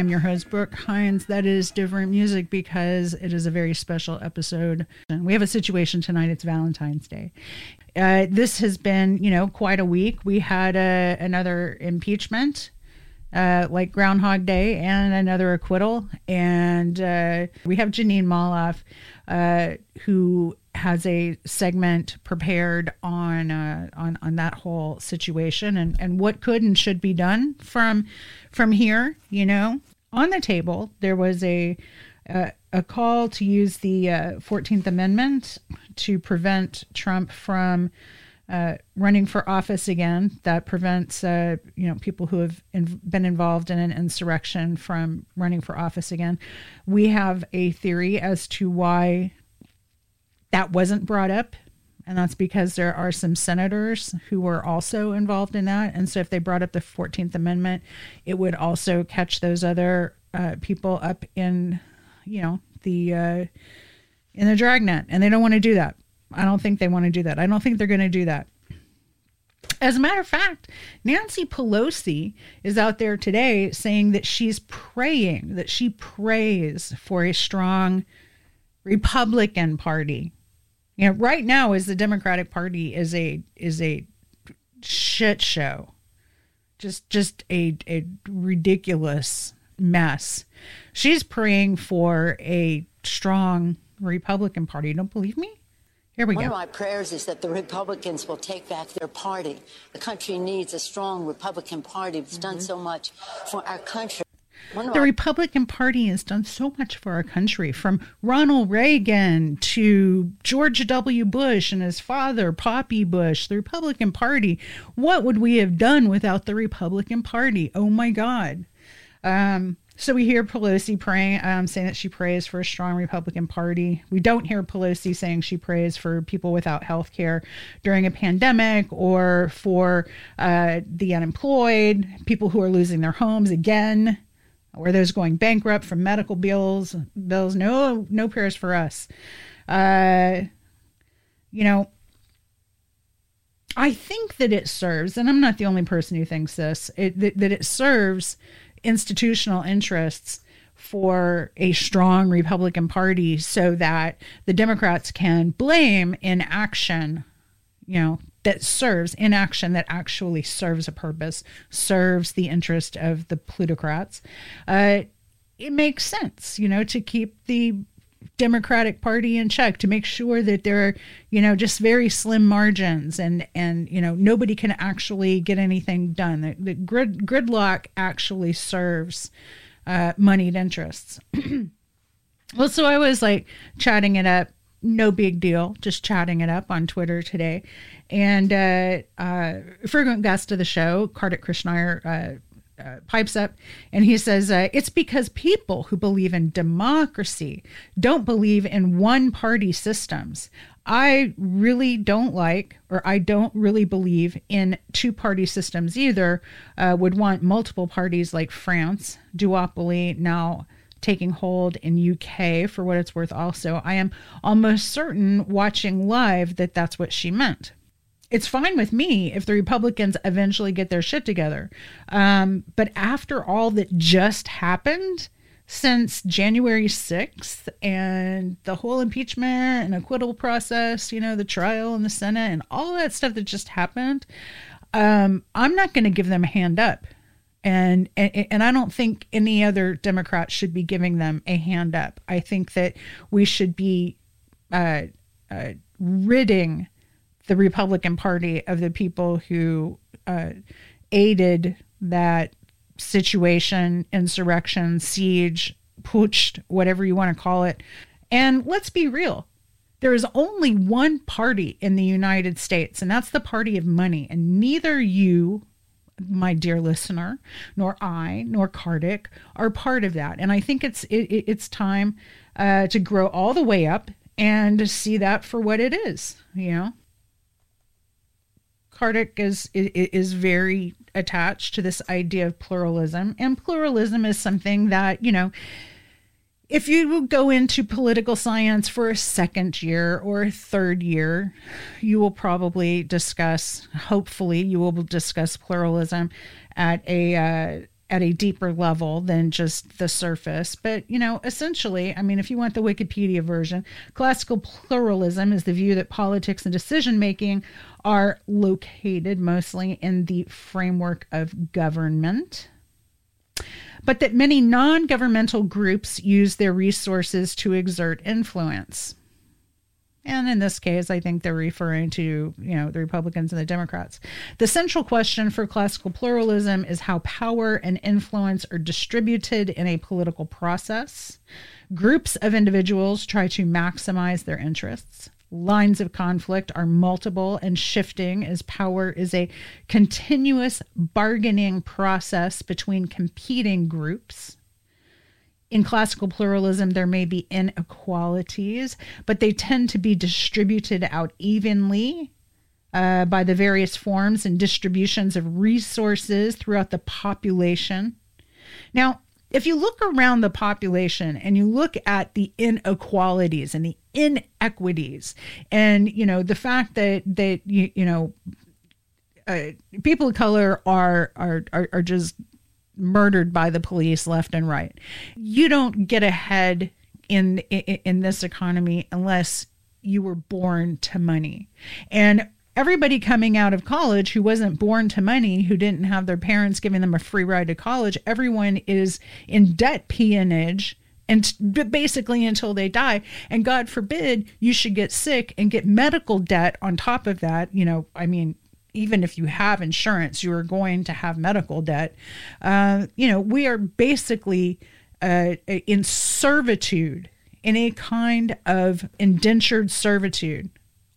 I'm your host, Brook Hines. That is different music because it is a very special episode. We have a situation tonight. It's Valentine's Day. Uh, this has been, you know, quite a week. We had a, another impeachment uh, like Groundhog Day and another acquittal. And uh, we have Jeanine Molloff, uh, who has a segment prepared on uh, on on that whole situation and and what could and should be done from from here. You know, on the table there was a uh, a call to use the uh, Fourteenth Amendment to prevent Trump from uh, running for office again. That prevents uh, you know people who have in, been involved in an insurrection from running for office again. We have a theory as to why that wasn't brought up. And that's because there are some senators who were also involved in that. And so if they brought up the 14th Amendment, it would also catch those other uh, people up in, you know, the uh, in the dragnet. And they don't want to do that. I don't think they want to do that. I don't think they're going to do that. As a matter of fact, Nancy Pelosi is out there today saying that she's praying, that she prays for a strong Republican Party you know, right now is the Democratic Party is a is a shit show. Just just a a ridiculous mess. She's praying for a strong Republican Party. You don't believe me? Here we One go. One of my prayers is that the Republicans will take back their party. The country needs a strong Republican Party that's mm-hmm. done so much for our country. The Republican Party has done so much for our country, from Ronald Reagan to George W. Bush and his father, Poppy Bush, the Republican Party. What would we have done without the Republican Party? Oh my God. Um, so we hear Pelosi praying, um, saying that she prays for a strong Republican Party. We don't hear Pelosi saying she prays for people without health care during a pandemic or for uh, the unemployed, people who are losing their homes again or those going bankrupt from medical bills bills no no prayers for us. Uh you know i think that it serves and i'm not the only person who thinks this it, that, that it serves institutional interests for a strong republican party so that the democrats can blame inaction you know that serves in action that actually serves a purpose, serves the interest of the plutocrats, uh, it makes sense, you know, to keep the Democratic Party in check to make sure that there are, you know, just very slim margins and and you know nobody can actually get anything done. The, the grid gridlock actually serves uh, moneyed interests. well, so I was like chatting it up no big deal, just chatting it up on Twitter today. And uh, uh, frequent guest of the show, Kartik Krishnaiyer, uh, uh, pipes up and he says, uh, It's because people who believe in democracy don't believe in one party systems. I really don't like, or I don't really believe in two party systems either. Uh, would want multiple parties like France, duopoly, now taking hold in UK for what it's worth also. I am almost certain watching live that that's what she meant. It's fine with me if the Republicans eventually get their shit together. Um, but after all that just happened since January 6th and the whole impeachment and acquittal process, you know, the trial in the Senate and all that stuff that just happened, um, I'm not going to give them a hand up and, and and I don't think any other Democrat should be giving them a hand up. I think that we should be uh, uh, ridding the Republican Party of the people who uh, aided that situation, insurrection, siege, putsch, whatever you want to call it. And let's be real. There is only one party in the United States, and that's the party of money. And neither you my dear listener, nor I, nor Kartik are part of that. And I think it's it, it's time uh, to grow all the way up and see that for what it is. You know, Kartik is is very attached to this idea of pluralism, and pluralism is something that you know if you go into political science for a second year or a third year, you will probably discuss, hopefully, you will discuss pluralism at a uh, at a deeper level than just the surface. But, you know, essentially, I mean, if you want the Wikipedia version, classical pluralism is the view that politics and decision making are located mostly in the framework of government but that many non governmental groups use their resources to exert influence. And in this case, I think they're referring to, you know, the Republicans and the Democrats. The central question for classical pluralism is how power and influence are distributed in a political process. Groups of individuals try to maximize their interests lines of conflict are multiple and shifting as power is a continuous bargaining process between competing groups. In classical pluralism, there may be inequalities, but they tend to be distributed out evenly uh, by the various forms and distributions of resources throughout the population. Now, if you look around the population and you look at the inequalities and the inequities. And you know the fact that that you, you know uh, people of color are, are are are just murdered by the police left and right. You don't get ahead in in, in this economy unless you were born to money. And everybody coming out of college who wasn't born to money, who didn't have their parents giving them a free ride to college, everyone is in debt peonage and basically until they die. And God forbid you should get sick and get medical debt on top of that. You know, I mean, even if you have insurance, you are going to have medical debt. Uh, you know, we are basically uh, in servitude, in a kind of indentured servitude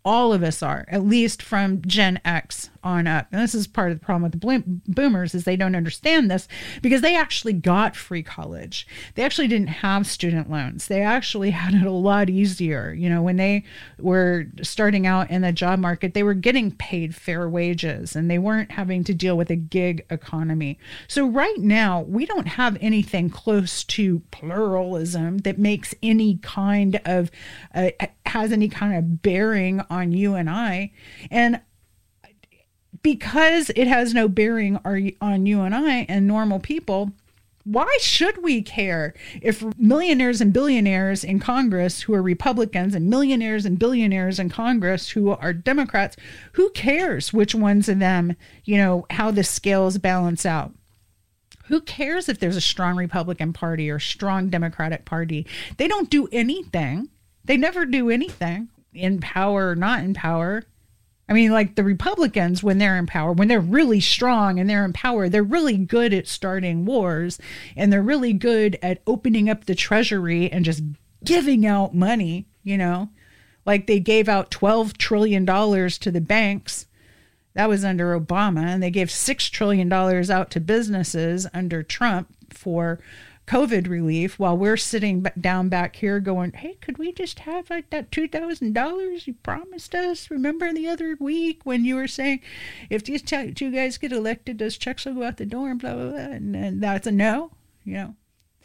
all of us are, at least from Gen X on up. And this is part of the problem with the boomers is they don't understand this because they actually got free college. They actually didn't have student loans. They actually had it a lot easier. You know, when they were starting out in the job market, they were getting paid fair wages and they weren't having to deal with a gig economy. So right now, we don't have anything close to pluralism that makes any kind of uh, has any kind of bearing on you and I. And because it has no bearing on you and I and normal people, why should we care if millionaires and billionaires in Congress who are Republicans and millionaires and billionaires in Congress who are Democrats, who cares which ones of them, you know, how the scales balance out? Who cares if there's a strong Republican Party or strong Democratic Party? They don't do anything. They never do anything in power or not in power. I mean, like the Republicans, when they're in power, when they're really strong and they're in power, they're really good at starting wars and they're really good at opening up the treasury and just giving out money, you know, like they gave out $12 trillion to the banks. That was under Obama. And they gave $6 trillion out to businesses under Trump for COVID relief while we're sitting down back here going, hey, could we just have like that $2,000 you promised us? Remember the other week when you were saying, if these two guys get elected, those checks will go out the door and blah, blah, blah. And, and that's a no, you know.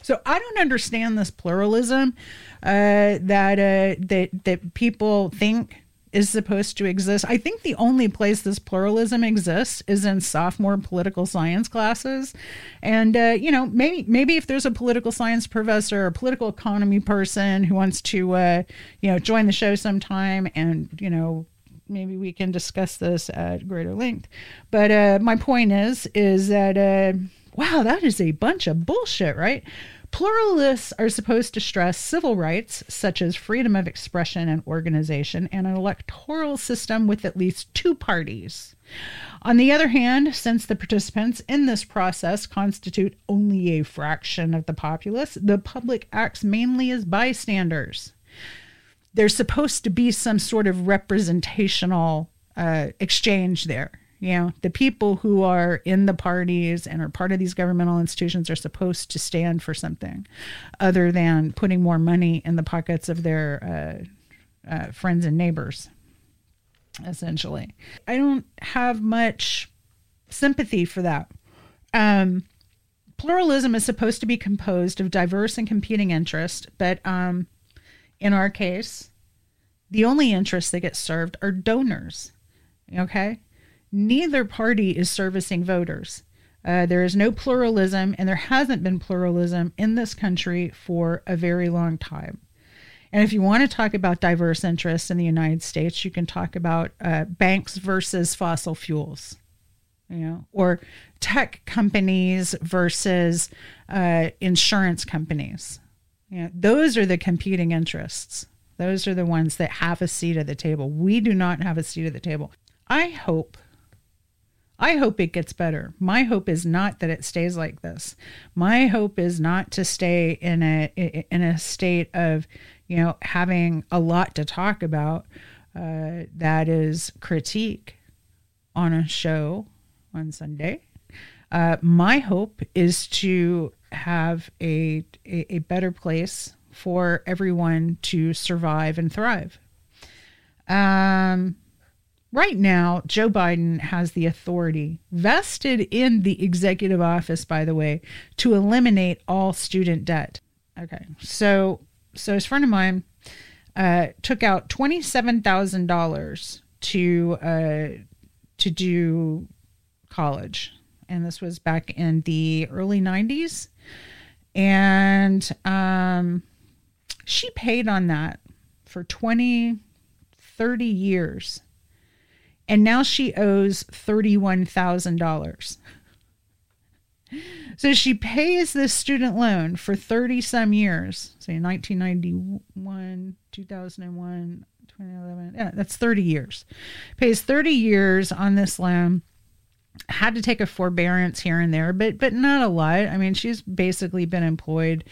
So I don't understand this pluralism uh, that uh, that that people think is supposed to exist. I think the only place this pluralism exists is in sophomore political science classes. And uh, you know, maybe maybe if there's a political science professor or political economy person who wants to uh, you know join the show sometime and you know maybe we can discuss this at greater length. But uh, my point is is that uh, wow, that is a bunch of bullshit, right? Pluralists are supposed to stress civil rights, such as freedom of expression and organization, and an electoral system with at least two parties. On the other hand, since the participants in this process constitute only a fraction of the populace, the public acts mainly as bystanders. There's supposed to be some sort of representational uh, exchange there. You know, the people who are in the parties and are part of these governmental institutions are supposed to stand for something other than putting more money in the pockets of their uh, uh, friends and neighbors, essentially. I don't have much sympathy for that. Um, pluralism is supposed to be composed of diverse and competing interests, but um, in our case, the only interests that get served are donors. Okay? Neither party is servicing voters. Uh, there is no pluralism, and there hasn't been pluralism in this country for a very long time. And if you want to talk about diverse interests in the United States, you can talk about uh, banks versus fossil fuels, you know, or tech companies versus uh, insurance companies. You know, those are the competing interests. Those are the ones that have a seat at the table. We do not have a seat at the table. I hope I hope it gets better. My hope is not that it stays like this. My hope is not to stay in a in a state of, you know, having a lot to talk about uh, that is critique on a show on Sunday. Uh, my hope is to have a, a, a better place for everyone to survive and thrive. Um, right now, Joe Biden has the authority vested in the executive office, by the way, to eliminate all student debt. Okay, so so his friend of mine uh, took out twenty seven thousand dollars to uh, to do college, and this was back in the early nineties, and um, she paid on that for 20, 30 years. And now she owes $31,000. So she pays this student loan for 30 some years, say 1991, 2001, 2011. Yeah, that's 30 years. Pays 30 years on this loan. Had to take a forbearance here and there, but but not a lot. I mean, she's basically been employed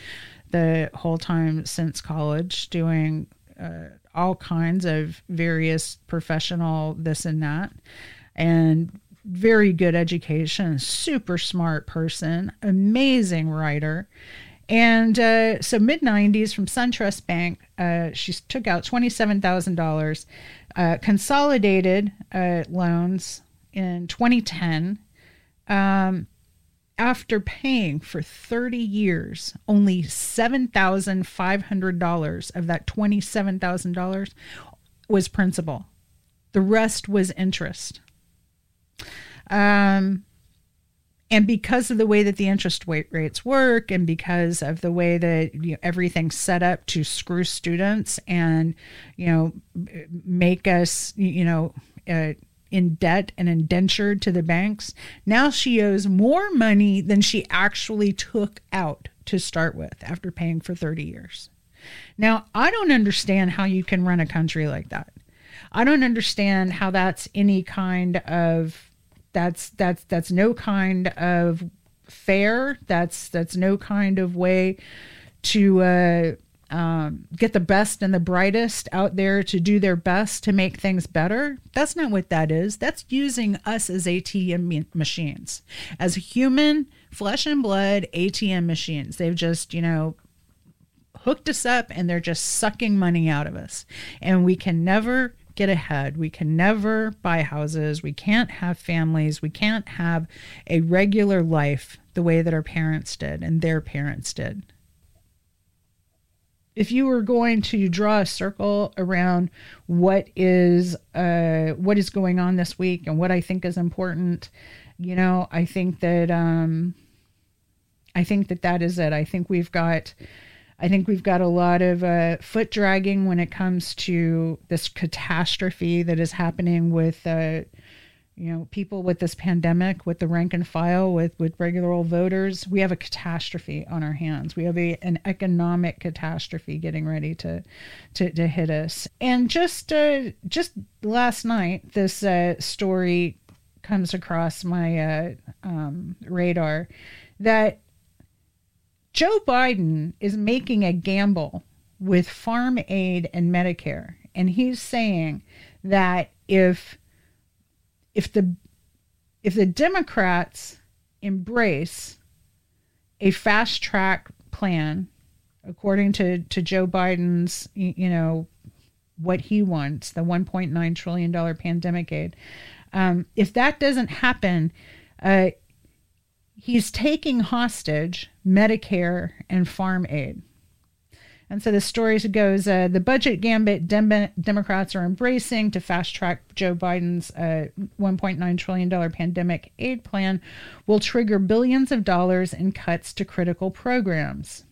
the whole time since college, doing uh, all kinds of various professional this and that, and very good education, super smart person, amazing writer. And uh, so, mid 90s from SunTrust Bank, uh, she took out $27,000, uh, consolidated uh, loans in 2010. Um, after paying for 30 years, only $7,500 of that $27,000 was principal. The rest was interest. Um, and because of the way that the interest rate rates work and because of the way that you know, everything's set up to screw students and you know make us you know uh, in debt and indentured to the banks. Now she owes more money than she actually took out to start with after paying for 30 years. Now, I don't understand how you can run a country like that. I don't understand how that's any kind of that's that's that's no kind of fair. That's that's no kind of way to uh um, get the best and the brightest out there to do their best to make things better. That's not what that is. That's using us as ATM machines, as human flesh and blood ATM machines. They've just, you know, hooked us up and they're just sucking money out of us. And we can never get ahead. We can never buy houses. We can't have families. We can't have a regular life the way that our parents did and their parents did if you were going to draw a circle around what is uh, what is going on this week and what I think is important, you know, I think that um, I think that that is it. I think we've got I think we've got a lot of uh, foot dragging when it comes to this catastrophe that is happening with uh, you know, people with this pandemic, with the rank and file, with with regular old voters, we have a catastrophe on our hands. We have a an economic catastrophe getting ready to to, to hit us. And just uh, just last night, this uh, story comes across my uh, um, radar that Joe Biden is making a gamble with farm aid and Medicare, and he's saying that if if the if the Democrats embrace a fast track plan according to to Joe Biden's you know what he wants the 1.9 trillion dollar pandemic aid um, if that doesn't happen uh, he's taking hostage Medicare and farm aid. And so the story goes uh, the budget gambit Dem- Democrats are embracing to fast track Joe Biden's uh, $1.9 trillion pandemic aid plan will trigger billions of dollars in cuts to critical programs.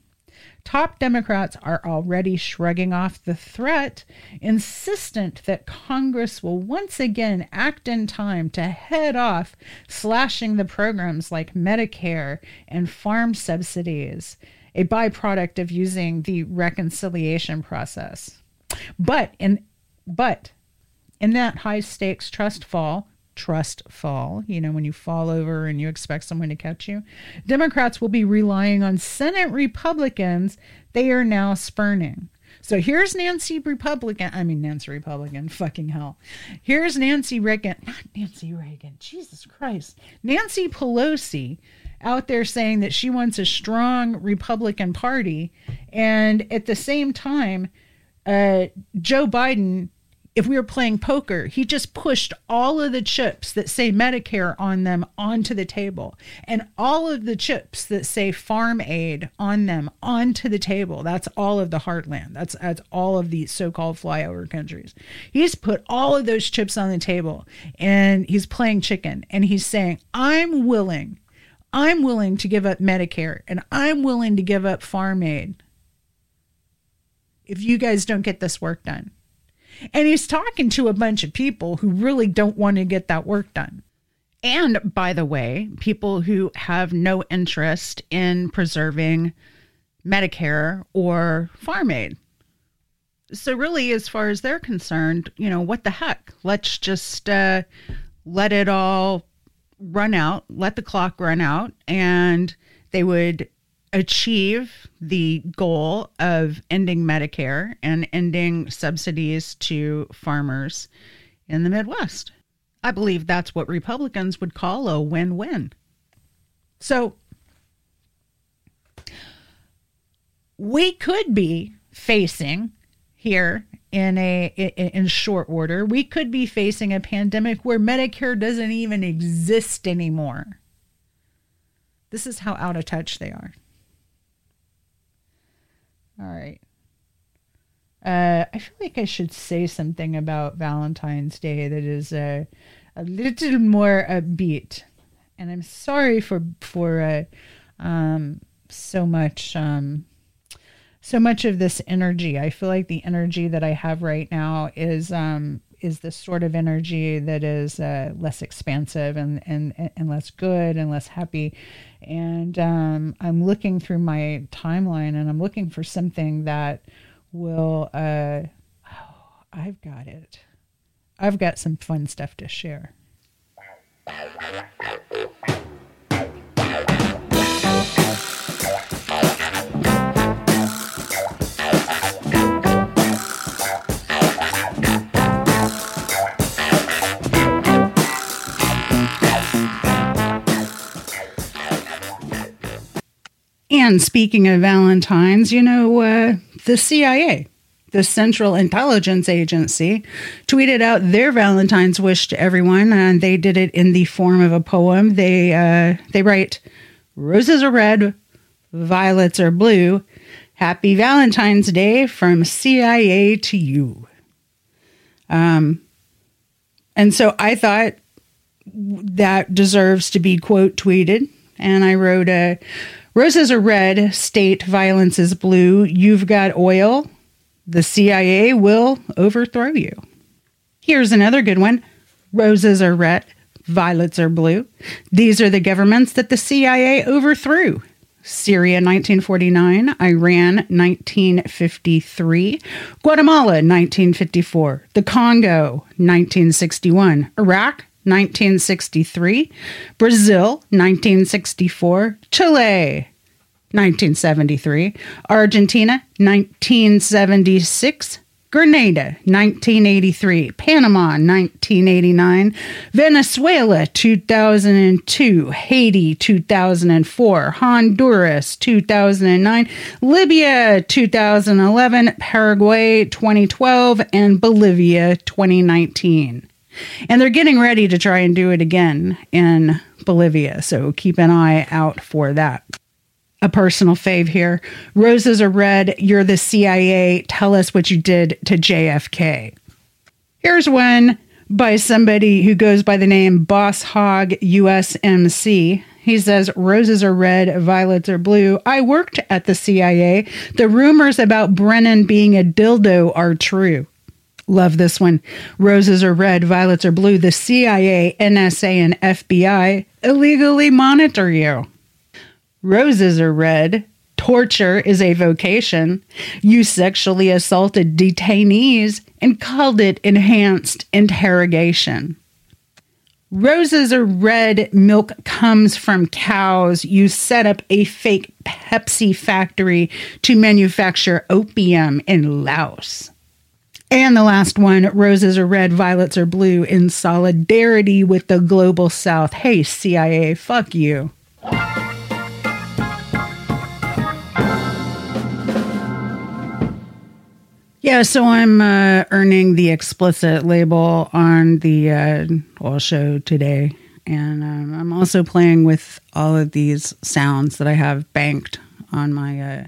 Top Democrats are already shrugging off the threat, insistent that Congress will once again act in time to head off slashing the programs like Medicare and farm subsidies, a byproduct of using the reconciliation process. But in but in that high stakes trust fall, trust fall, you know, when you fall over and you expect someone to catch you, Democrats will be relying on Senate Republicans they are now spurning. So here's Nancy Republican, I mean, Nancy Republican, fucking hell. Here's Nancy Reagan, not Nancy Reagan, Jesus Christ. Nancy Pelosi out there saying that she wants a strong Republican Party. And at the same time, uh, Joe Biden if we were playing poker, he just pushed all of the chips that say Medicare on them onto the table and all of the chips that say farm aid on them onto the table. That's all of the heartland. That's that's all of the so-called flyover countries. He's put all of those chips on the table and he's playing chicken and he's saying, "I'm willing. I'm willing to give up Medicare and I'm willing to give up farm aid if you guys don't get this work done." And he's talking to a bunch of people who really don't want to get that work done. And by the way, people who have no interest in preserving Medicare or Farm Aid. So, really, as far as they're concerned, you know, what the heck? Let's just uh, let it all run out, let the clock run out, and they would achieve the goal of ending Medicare and ending subsidies to farmers in the Midwest. I believe that's what Republicans would call a win win. So we could be facing here in a in short order we could be facing a pandemic where medicare doesn't even exist anymore. This is how out of touch they are. All right. Uh, I feel like I should say something about Valentine's Day that is uh, a little more upbeat, and I'm sorry for for uh, um, so much um, so much of this energy. I feel like the energy that I have right now is um, is the sort of energy that is uh, less expansive and, and and less good and less happy and um, I'm looking through my timeline and I'm looking for something that will. Uh, oh, I've got it. I've got some fun stuff to share. And speaking of Valentine's, you know, uh, the CIA, the Central Intelligence Agency, tweeted out their Valentine's wish to everyone, and they did it in the form of a poem. They uh, they write, "Roses are red, violets are blue. Happy Valentine's Day from CIA to you." Um, and so I thought that deserves to be quote tweeted, and I wrote a. Roses are red, state violence is blue. You've got oil. The CIA will overthrow you. Here's another good one Roses are red, violets are blue. These are the governments that the CIA overthrew. Syria 1949, Iran 1953, Guatemala 1954, the Congo 1961, Iraq 1963, Brazil 1964, Chile 1973, Argentina 1976, Grenada 1983, Panama 1989, Venezuela 2002, Haiti 2004, Honduras 2009, Libya 2011, Paraguay 2012, and Bolivia 2019. And they're getting ready to try and do it again in Bolivia. So keep an eye out for that. A personal fave here. Roses are red. You're the CIA. Tell us what you did to JFK. Here's one by somebody who goes by the name Boss Hog USMC. He says, Roses are red, violets are blue. I worked at the CIA. The rumors about Brennan being a dildo are true. Love this one. Roses are red, violets are blue. The CIA, NSA, and FBI illegally monitor you. Roses are red. Torture is a vocation. You sexually assaulted detainees and called it enhanced interrogation. Roses are red, milk comes from cows. You set up a fake Pepsi factory to manufacture opium in Laos. And the last one roses are red, violets are blue in solidarity with the global south. Hey, CIA, fuck you. Yeah, so I'm uh, earning the explicit label on the uh, show today. And um, I'm also playing with all of these sounds that I have banked on my uh,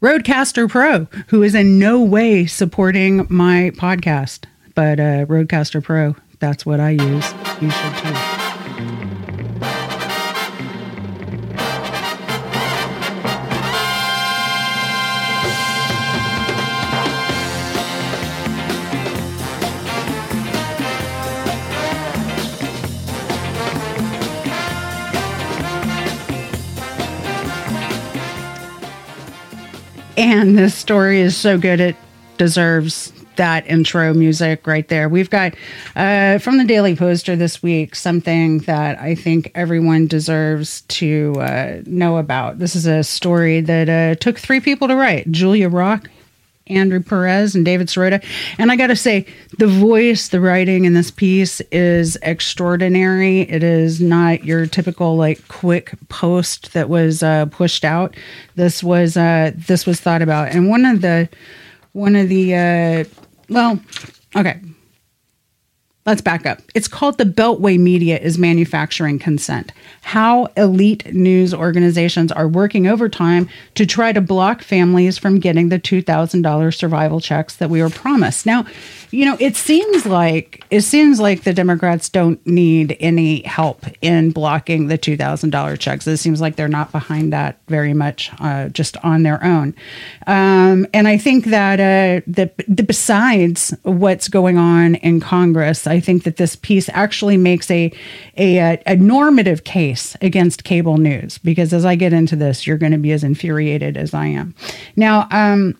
Rodecaster Pro, who is in no way supporting my podcast. But uh, Rodecaster Pro, that's what I use. You should too. And this story is so good, it deserves that intro music right there. We've got uh, from the Daily Poster this week something that I think everyone deserves to uh, know about. This is a story that uh, took three people to write Julia Rock, Andrew Perez and David Sirota. And I got to say, the voice, the writing in this piece is extraordinary. It is not your typical like quick post that was uh, pushed out. This was uh, this was thought about, and one of the one of the uh, well, okay. Let's back up. It's called the Beltway Media is Manufacturing Consent. How elite news organizations are working overtime to try to block families from getting the $2,000 survival checks that we were promised. Now, you know, it seems like it seems like the Democrats don't need any help in blocking the two thousand dollar checks. It seems like they're not behind that very much, uh, just on their own. Um, and I think that uh, the, the besides what's going on in Congress, I think that this piece actually makes a a, a normative case against cable news because as I get into this, you're going to be as infuriated as I am. Now. Um,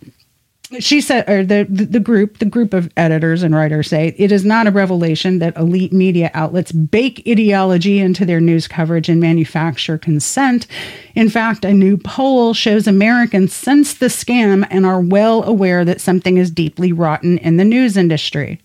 she said, or the, the group, the group of editors and writers say it is not a revelation that elite media outlets bake ideology into their news coverage and manufacture consent. In fact, a new poll shows Americans sense the scam and are well aware that something is deeply rotten in the news industry.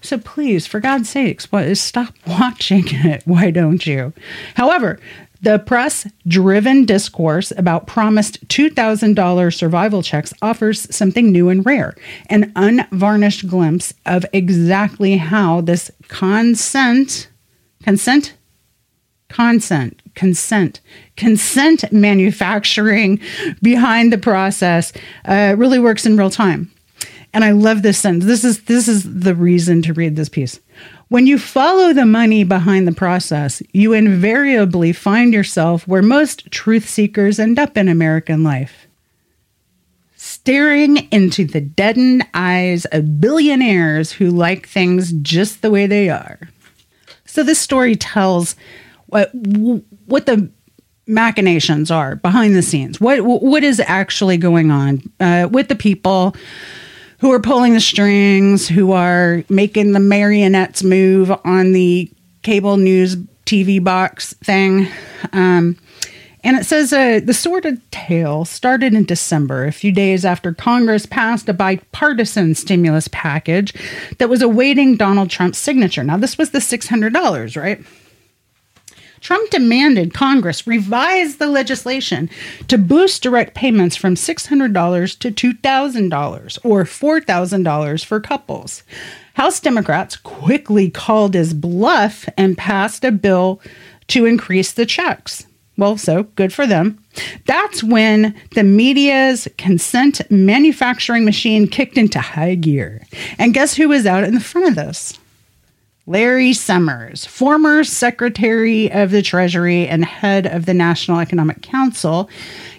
So please, for God's sakes, stop watching it. Why don't you? However, the press driven discourse about promised $2,000 survival checks offers something new and rare an unvarnished glimpse of exactly how this consent, consent, consent, consent, consent manufacturing behind the process uh, really works in real time. And I love this sentence. This is this is the reason to read this piece. When you follow the money behind the process, you invariably find yourself where most truth seekers end up in American life staring into the deadened eyes of billionaires who like things just the way they are. So this story tells what what the machinations are behind the scenes. What what is actually going on uh, with the people who are pulling the strings, who are making the marionettes move on the cable news TV box thing. Um, and it says uh, the sordid tale started in December, a few days after Congress passed a bipartisan stimulus package that was awaiting Donald Trump's signature. Now, this was the $600, right? Trump demanded Congress revise the legislation to boost direct payments from $600 to $2,000 or $4,000 for couples. House Democrats quickly called his bluff and passed a bill to increase the checks. Well, so good for them. That's when the media's consent manufacturing machine kicked into high gear. And guess who was out in the front of this? Larry Summers, former Secretary of the Treasury and head of the National Economic Council.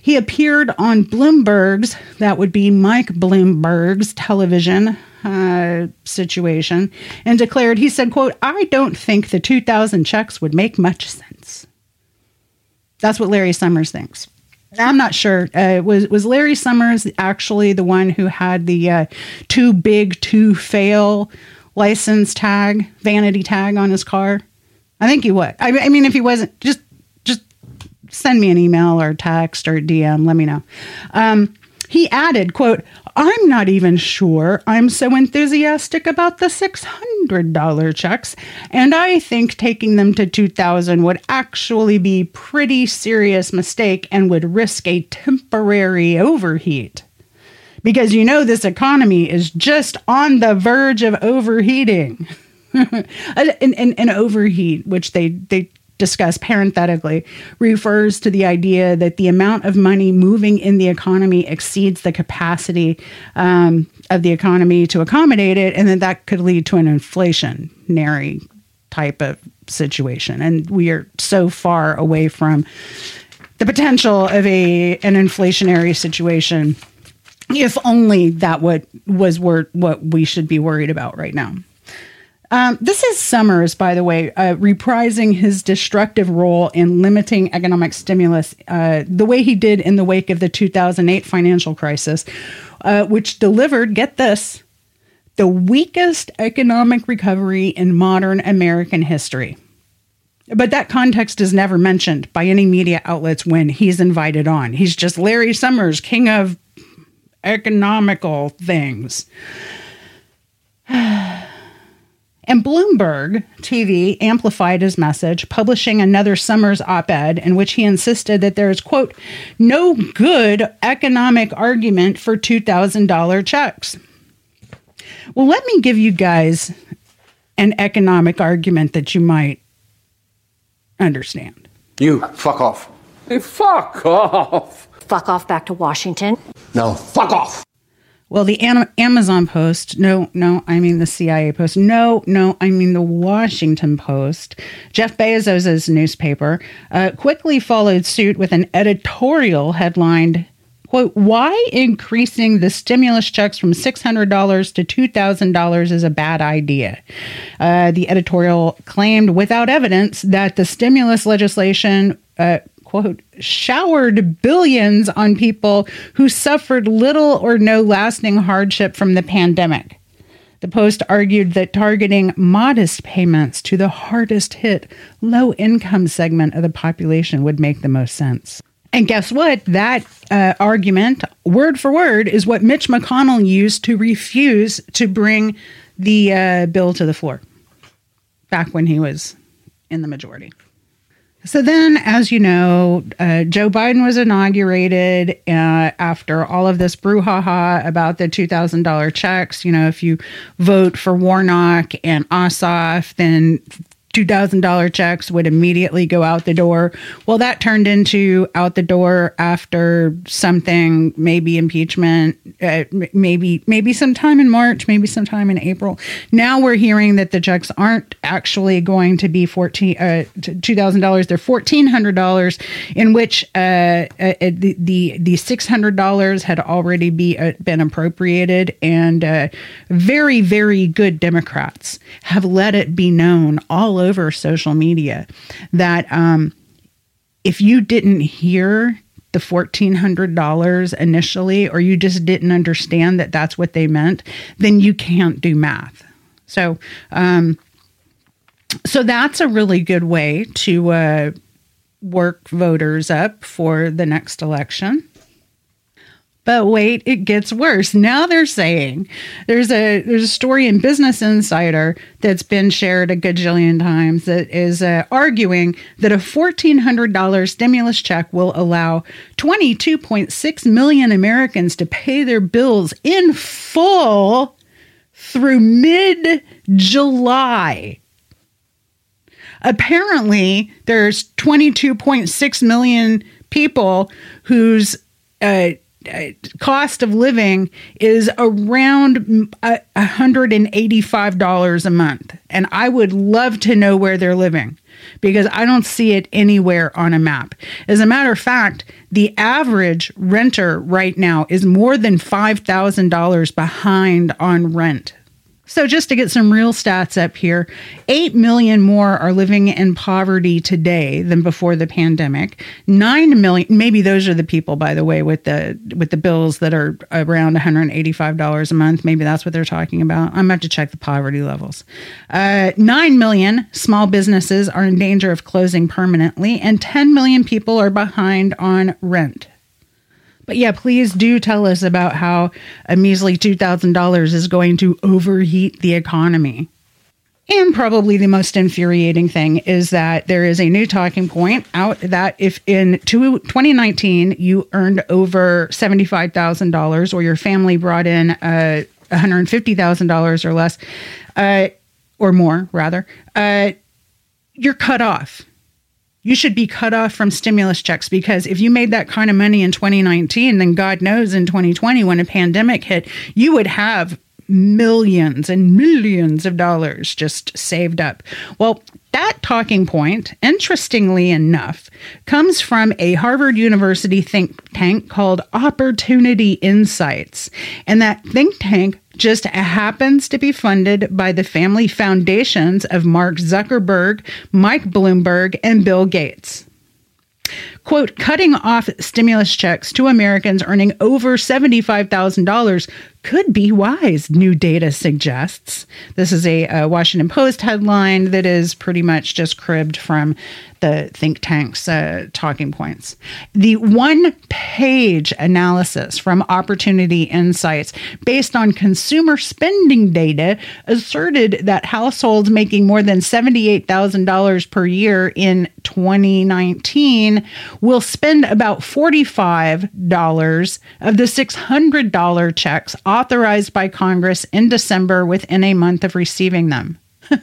He appeared on Bloomberg's, that would be Mike Bloomberg's television uh, situation, and declared, he said, quote, I don't think the 2000 checks would make much sense. That's what Larry Summers thinks. I'm not sure. Uh, was was Larry Summers actually the one who had the uh, too big to fail license tag, vanity tag on his car? I think he would. I, I mean, if he wasn't, just just send me an email or text or DM. Let me know. Um, he added, "quote I'm not even sure I'm so enthusiastic about the $600 checks, and I think taking them to 2000 would actually be pretty serious mistake and would risk a temporary overheat." Because you know this economy is just on the verge of overheating. and, an, an overheat, which they, they discuss parenthetically refers to the idea that the amount of money moving in the economy exceeds the capacity um, of the economy to accommodate it, and that that could lead to an inflationary type of situation. And we are so far away from the potential of a an inflationary situation. If only that what was what we should be worried about right now. Um, this is Summers, by the way, uh, reprising his destructive role in limiting economic stimulus uh, the way he did in the wake of the 2008 financial crisis, uh, which delivered, get this, the weakest economic recovery in modern American history. But that context is never mentioned by any media outlets when he's invited on. He's just Larry Summers, king of economical things. And Bloomberg TV amplified his message, publishing another Summers op ed in which he insisted that there is, quote, no good economic argument for $2,000 checks. Well, let me give you guys an economic argument that you might understand. You, fuck off. Hey, fuck off. Fuck off back to Washington. No, fuck off. Well, the Amazon Post, no, no, I mean the CIA Post, no, no, I mean the Washington Post, Jeff Bezos' newspaper, uh, quickly followed suit with an editorial headlined, quote, Why increasing the stimulus checks from $600 to $2,000 is a bad idea. Uh, the editorial claimed without evidence that the stimulus legislation uh, quote, showered billions on people who suffered little or no lasting hardship from the pandemic. The Post argued that targeting modest payments to the hardest hit low income segment of the population would make the most sense. And guess what? That uh, argument, word for word, is what Mitch McConnell used to refuse to bring the uh, bill to the floor back when he was in the majority. So then, as you know, uh, Joe Biden was inaugurated uh, after all of this brouhaha about the $2,000 checks. You know, if you vote for Warnock and Ossoff, then $2,000 checks would immediately go out the door. Well, that turned into out the door after something, maybe impeachment, uh, maybe maybe sometime in March, maybe sometime in April. Now we're hearing that the checks aren't actually going to be fourteen uh, two thousand dollars. They're fourteen hundred dollars, in which uh, uh, the the, the hundred dollars had already be uh, been appropriated, and uh, very very good Democrats have let it be known all over social media that um, if you didn't hear the $1,400 initially, or you just didn't understand that that's what they meant, then you can't do math. So, um, so that's a really good way to uh, work voters up for the next election. But wait, it gets worse. Now they're saying there's a there's a story in Business Insider that's been shared a gajillion times that is uh, arguing that a $1,400 stimulus check will allow 22.6 million Americans to pay their bills in full through mid July. Apparently, there's 22.6 million people whose uh, Uh, cost of living is around $185 a month. And I would love to know where they're living because I don't see it anywhere on a map. As a matter of fact, the average renter right now is more than $5,000 behind on rent. So, just to get some real stats up here, 8 million more are living in poverty today than before the pandemic. 9 million, maybe those are the people, by the way, with the with the bills that are around $185 a month. Maybe that's what they're talking about. I'm about to check the poverty levels. Uh, 9 million small businesses are in danger of closing permanently, and 10 million people are behind on rent. But yeah, please do tell us about how a measly $2,000 is going to overheat the economy. And probably the most infuriating thing is that there is a new talking point out that if in 2019 you earned over $75,000 or your family brought in uh, $150,000 or less, uh, or more rather, uh, you're cut off you should be cut off from stimulus checks because if you made that kind of money in 2019, then God knows in 2020, when a pandemic hit, you would have millions and millions of dollars just saved up. Well, that talking point, interestingly enough, comes from a Harvard University think tank called Opportunity Insights. And that think tank just happens to be funded by the family foundations of Mark Zuckerberg, Mike Bloomberg, and Bill Gates. Quote, cutting off stimulus checks to Americans earning over $75,000 could be wise, new data suggests. This is a, a, Washington Post headline that is pretty much just cribbed from the think tank's uh, talking points. The one page analysis from Opportunity Insights, based on consumer spending data, asserted that households making more than $78,000 per year in 2019 will spend about $45 of the $600 checks authorized by Congress in December within a month of receiving them.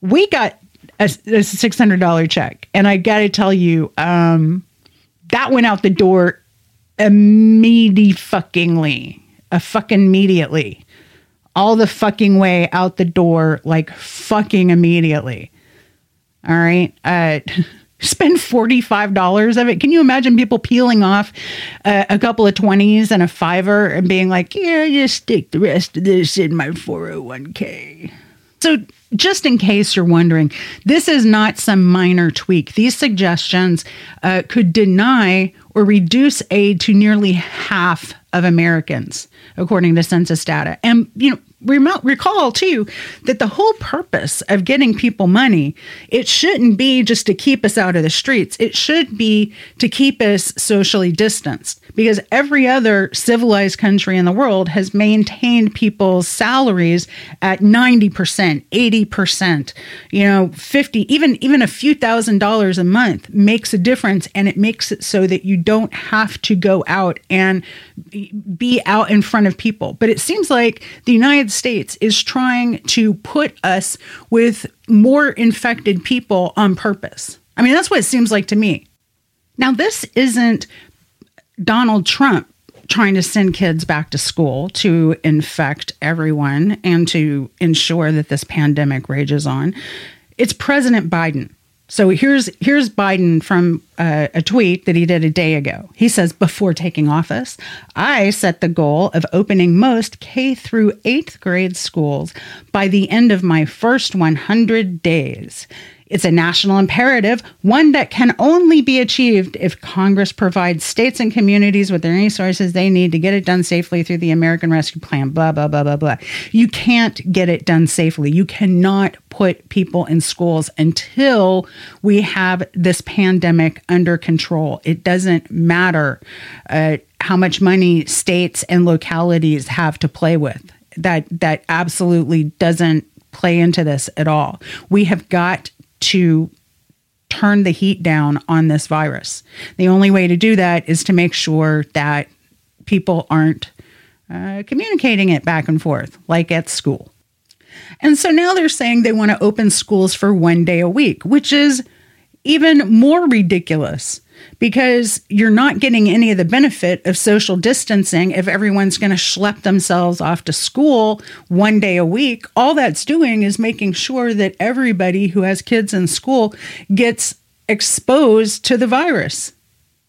we got a, a $600 check. And I got to tell you, um, that went out the door immediately fuckingly. A fucking immediately. All the fucking way out the door, like fucking immediately. All right. Uh, spend $45 of it. Can you imagine people peeling off uh, a couple of 20s and a fiver and being like, yeah, just stick the rest of this in my 401k? So, just in case you're wondering, this is not some minor tweak. These suggestions uh, could deny or reduce aid to nearly half of Americans, according to census data. And, you know, recall too that the whole purpose of getting people money it shouldn't be just to keep us out of the streets. It should be to keep us socially distanced because every other civilized country in the world has maintained people's salaries at 90% 80% you know 50 even even a few thousand dollars a month makes a difference and it makes it so that you don't have to go out and be out in front of people. But it seems like the united States is trying to put us with more infected people on purpose. I mean, that's what it seems like to me. Now, this isn't Donald Trump trying to send kids back to school to infect everyone and to ensure that this pandemic rages on. It's President Biden so here's here's Biden from uh, a tweet that he did a day ago. He says, "Before taking office, I set the goal of opening most K through 8th grade schools by the end of my first 100 days. It's a national imperative, one that can only be achieved if Congress provides states and communities with the resources they need to get it done safely through the American Rescue Plan, blah, blah, blah, blah, blah. You can't get it done safely. You cannot put people in schools until we have this pandemic under control. It doesn't matter uh, how much money states and localities have to play with. That that absolutely doesn't play into this at all. We have got to turn the heat down on this virus. The only way to do that is to make sure that people aren't uh, communicating it back and forth like at school. And so now they're saying they want to open schools for one day a week, which is even more ridiculous because you're not getting any of the benefit of social distancing if everyone's going to schlep themselves off to school one day a week. All that's doing is making sure that everybody who has kids in school gets exposed to the virus,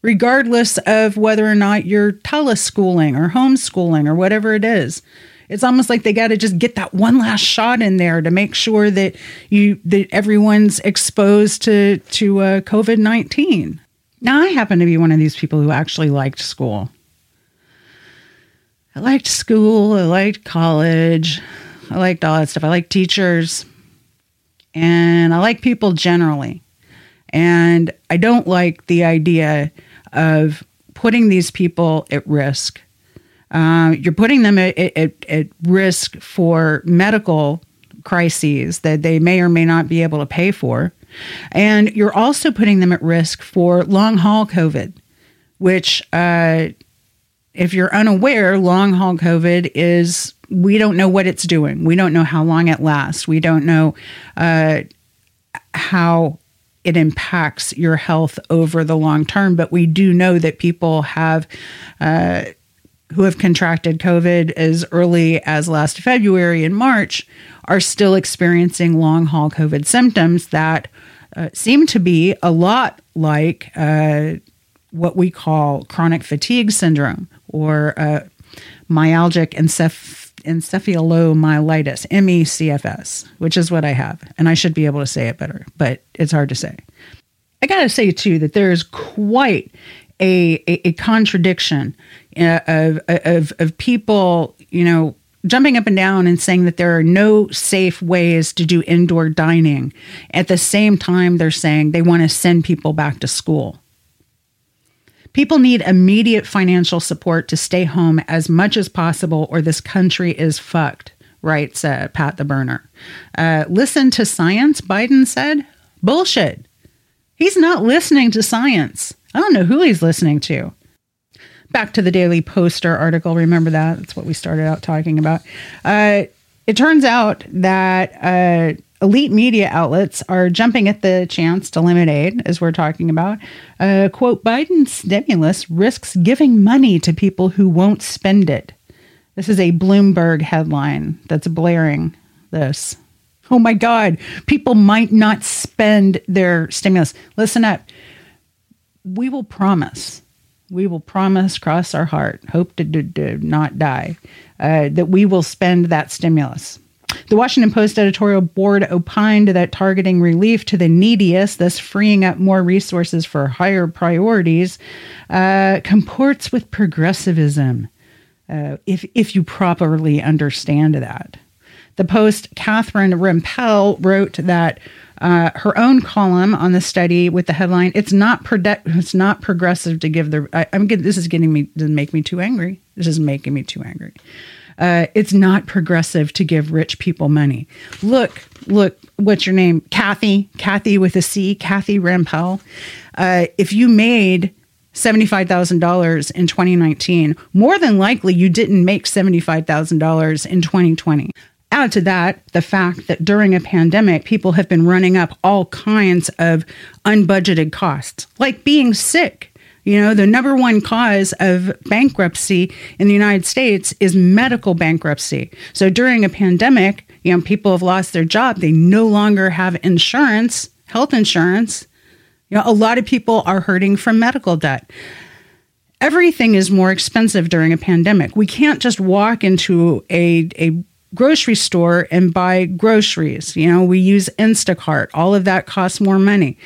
regardless of whether or not you're teleschooling or homeschooling or whatever it is. It's almost like they got to just get that one last shot in there to make sure that you that everyone's exposed to to uh, COVID nineteen. Now, I happen to be one of these people who actually liked school. I liked school, I liked college, I liked all that stuff. I like teachers, and I like people generally. And I don't like the idea of putting these people at risk. Uh, you're putting them at, at, at risk for medical crises that they may or may not be able to pay for. And you're also putting them at risk for long haul COVID, which, uh, if you're unaware, long haul COVID is we don't know what it's doing. We don't know how long it lasts. We don't know uh, how it impacts your health over the long term. But we do know that people have. Uh, who have contracted COVID as early as last February and March are still experiencing long haul COVID symptoms that uh, seem to be a lot like uh, what we call chronic fatigue syndrome or uh, myalgic enceph- encephalomyelitis, MECFS, which is what I have. And I should be able to say it better, but it's hard to say. I got to say, too, that there is quite a, a, a contradiction uh, of, of, of people, you know, jumping up and down and saying that there are no safe ways to do indoor dining. At the same time, they're saying they want to send people back to school. People need immediate financial support to stay home as much as possible, or this country is fucked, writes uh, Pat the Berner. Uh, listen to science, Biden said. Bullshit. He's not listening to science. I don't know who he's listening to back to the Daily Poster article. Remember that? That's what we started out talking about. Uh, it turns out that uh, elite media outlets are jumping at the chance to limit aid, as we're talking about. Uh, quote Biden's stimulus risks giving money to people who won't spend it. This is a Bloomberg headline that's blaring this. Oh my God, people might not spend their stimulus. Listen up. We will promise we will promise, cross our heart, hope to, to, to not die, uh, that we will spend that stimulus. The Washington Post editorial board opined that targeting relief to the neediest, thus freeing up more resources for higher priorities, uh, comports with progressivism, uh, if, if you properly understand that. The Post, Catherine Rampell, wrote that uh, her own column on the study with the headline "It's not produ- it's not progressive to give the." I, am getting this is getting me to make me too angry. This is making me too angry. Uh, it's not progressive to give rich people money. Look, look, what's your name? Kathy, Kathy with a C, Kathy Rampell. Uh, if you made $75,000 in 2019, more than likely you didn't make $75,000 in 2020. Add to that the fact that during a pandemic, people have been running up all kinds of unbudgeted costs, like being sick. You know, the number one cause of bankruptcy in the United States is medical bankruptcy. So during a pandemic, you know, people have lost their job. They no longer have insurance, health insurance. You know, a lot of people are hurting from medical debt. Everything is more expensive during a pandemic. We can't just walk into a, a grocery store and buy groceries. You know, we use Instacart. All of that costs more money.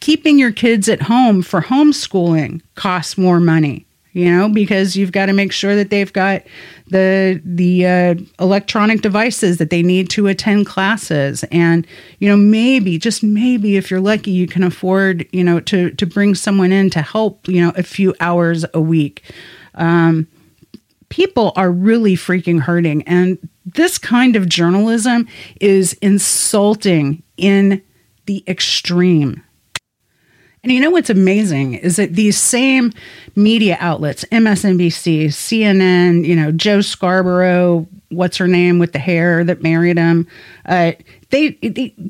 Keeping your kids at home for homeschooling costs more money you know because you've got to make sure that they've got the the uh, electronic devices that they need to attend classes and you know maybe just maybe if you're lucky you can afford you know to to bring someone in to help you know a few hours a week um, people are really freaking hurting. And this kind of journalism is insulting in the extreme. And you know what's amazing is that these same media outlets, MSNBC, CNN, you know, Joe Scarborough, what's her name with the hair that married him, uh, they,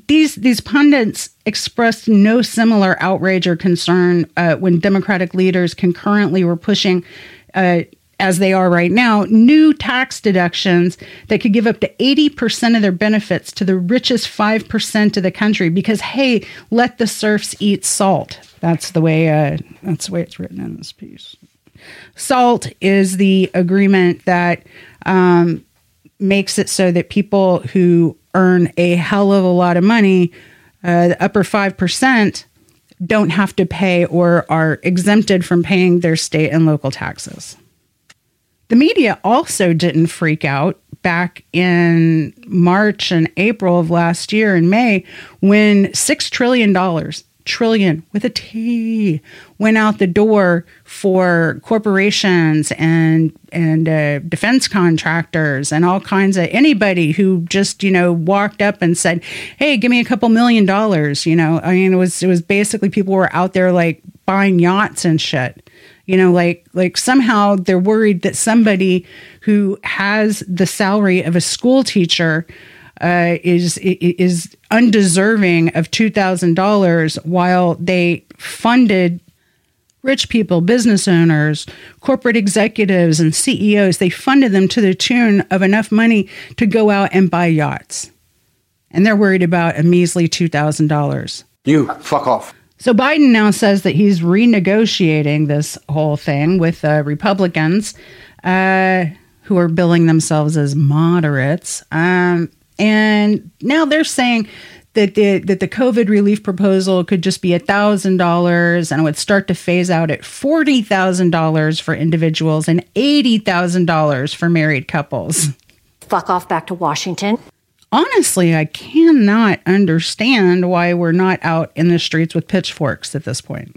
these these pundits expressed no similar outrage or concern uh, when Democratic leaders concurrently were pushing uh, as they are right now, new tax deductions that could give up to 80% of their benefits to the richest 5% of the country because, hey, let the serfs eat salt. That's the way, uh, that's the way it's written in this piece. SALT is the agreement that um, makes it so that people who earn a hell of a lot of money, uh, the upper 5%, don't have to pay or are exempted from paying their state and local taxes. The media also didn't freak out back in March and April of last year in May when $6 trillion, trillion with a T, went out the door for corporations and and uh, defense contractors and all kinds of anybody who just you know walked up and said, "Hey, give me a couple million dollars." You know, I mean, it was it was basically people were out there like buying yachts and shit you know like like somehow they're worried that somebody who has the salary of a school teacher uh, is is undeserving of two thousand dollars while they funded rich people, business owners, corporate executives, and CEOs. They funded them to the tune of enough money to go out and buy yachts, and they're worried about a measly two thousand dollars. You fuck off. So Biden now says that he's renegotiating this whole thing with uh, Republicans uh, who are billing themselves as moderates. Um, and now they're saying that the that the COVID relief proposal could just be thousand dollars and it would start to phase out at forty thousand dollars for individuals and eighty thousand dollars for married couples. Fuck off back to Washington honestly, I cannot understand why we're not out in the streets with pitchforks at this point.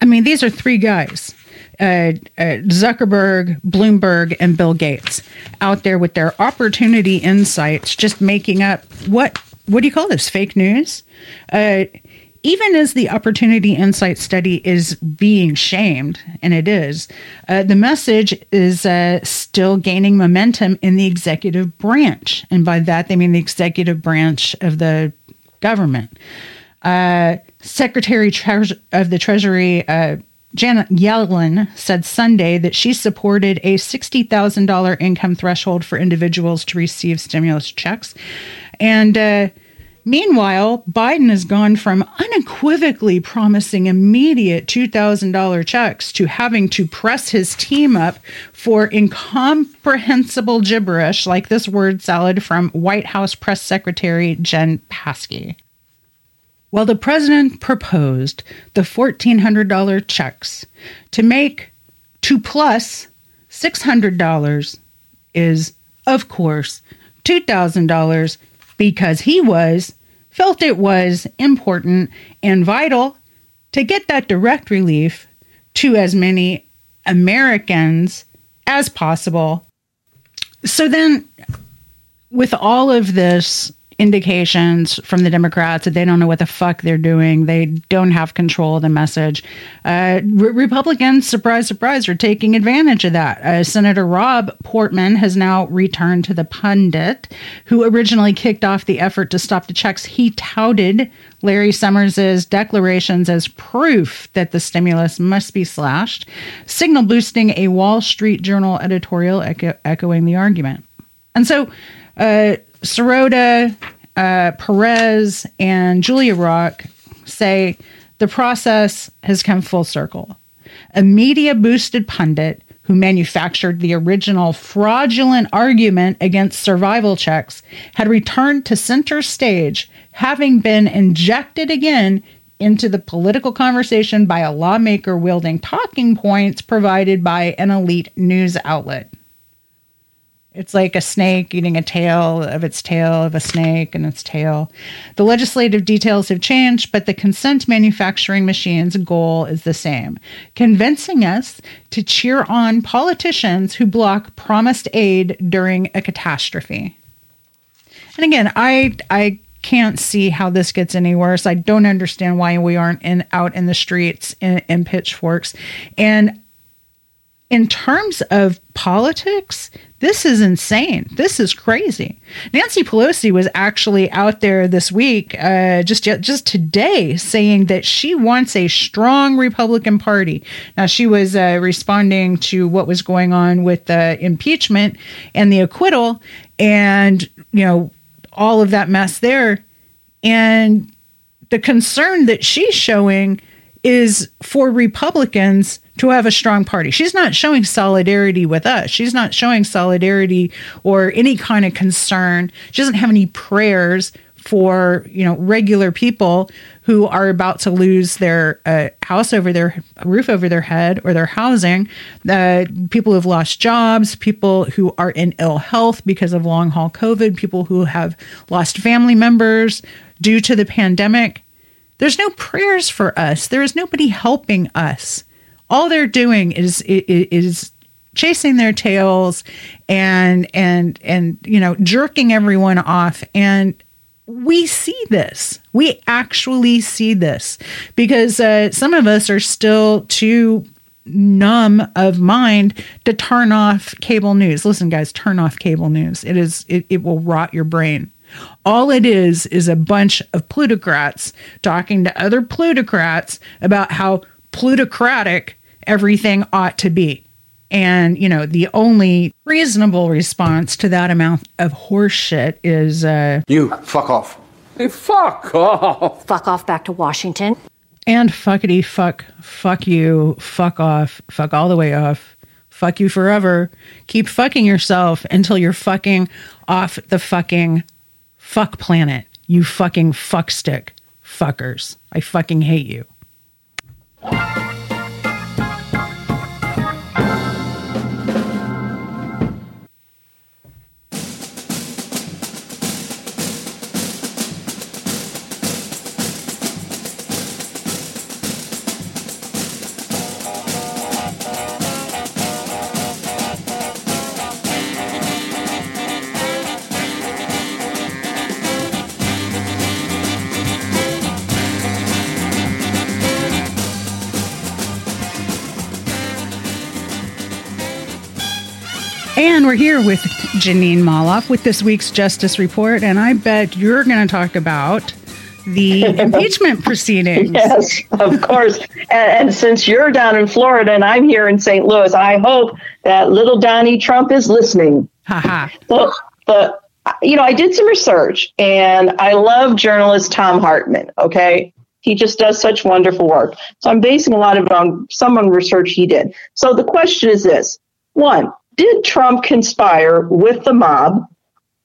I mean, these are three guys uh, uh, Zuckerberg, Bloomberg, and Bill Gates out there with their opportunity insights, just making up what what do you call this? Fake news? Uh, even as the Opportunity Insight study is being shamed, and it is, uh, the message is uh, still gaining momentum in the executive branch. And by that, they mean the executive branch of the government. Uh, Secretary of the Treasury, uh, Janet Yellen, said Sunday that she supported a $60,000 income threshold for individuals to receive stimulus checks. And uh, Meanwhile, Biden has gone from unequivocally promising immediate $2,000 checks to having to press his team up for incomprehensible gibberish like this word salad from White House Press Secretary Jen Psaki. Well, the president proposed the $1,400 checks to make two plus $600 is, of course, $2,000 because he was felt it was important and vital to get that direct relief to as many Americans as possible. So then, with all of this indications from the Democrats that they don't know what the fuck they're doing. They don't have control of the message. Uh, Re- Republicans, surprise, surprise, are taking advantage of that. Uh, Senator Rob Portman has now returned to the pundit who originally kicked off the effort to stop the checks. He touted Larry Summers's declarations as proof that the stimulus must be slashed, signal boosting a Wall Street Journal editorial echo- echoing the argument. And so, uh, Sirota, uh, Perez, and Julia Rock say the process has come full circle. A media boosted pundit who manufactured the original fraudulent argument against survival checks, had returned to center stage, having been injected again into the political conversation by a lawmaker wielding talking points provided by an elite news outlet. It's like a snake eating a tail of its tail of a snake and its tail. The legislative details have changed, but the consent manufacturing machine's goal is the same convincing us to cheer on politicians who block promised aid during a catastrophe. And again, I, I can't see how this gets any worse. I don't understand why we aren't in out in the streets in, in pitchforks. And in terms of politics, this is insane. This is crazy. Nancy Pelosi was actually out there this week, uh, just just today, saying that she wants a strong Republican Party. Now she was uh, responding to what was going on with the impeachment and the acquittal, and you know all of that mess there, and the concern that she's showing is for Republicans to have a strong party. She's not showing solidarity with us. She's not showing solidarity or any kind of concern. She doesn't have any prayers for you know regular people who are about to lose their uh, house over their roof over their head or their housing uh, people who've lost jobs people who are in ill health because of long haul covid people who have lost family members due to the pandemic there's no prayers for us there is nobody helping us all they're doing is is chasing their tails and and and you know jerking everyone off. And we see this. We actually see this because uh, some of us are still too numb of mind to turn off cable news. Listen guys turn off cable news. It is it, it will rot your brain. All it is is a bunch of plutocrats talking to other plutocrats about how plutocratic everything ought to be. And, you know, the only reasonable response to that amount of horseshit is uh, You fuck off. Hey, fuck off. Fuck off back to Washington. and fuckity fuck, fuck you, fuck off, fuck all the way off, fuck you forever. Keep fucking yourself until you're fucking off the fucking fuck planet. You fucking fuckstick fuckers. I fucking hate you. We're here with Jeanine Molloff with this week's Justice Report. And I bet you're going to talk about the impeachment proceedings. Yes, of course. And, and since you're down in Florida and I'm here in St. Louis, I hope that little Donnie Trump is listening. Haha. So, but you know, I did some research, and I love journalist Thom Hartmann. Okay, he just does such wonderful work. So I'm basing a lot of it on some on research he did. So the question is this: one, did Trump conspire with the mob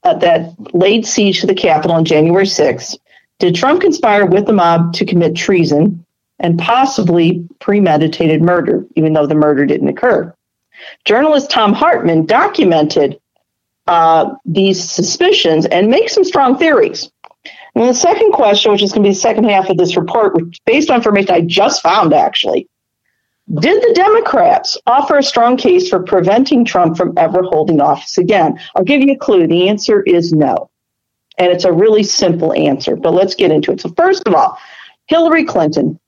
uh, that laid siege to the Capitol on January 6th? Did Trump conspire with the mob to commit treason and possibly premeditated murder, even though the murder didn't occur? Journalist Thom Hartmann documented uh, these suspicions and makes some strong theories. And the second question, which is going to be the second half of this report, which based on information I just found actually, did the Democrats offer a strong case for preventing Trump from ever holding office again? I'll give you a clue. The answer is no. And it's a really simple answer, but let's get into it. So, first of all, Hillary Clinton.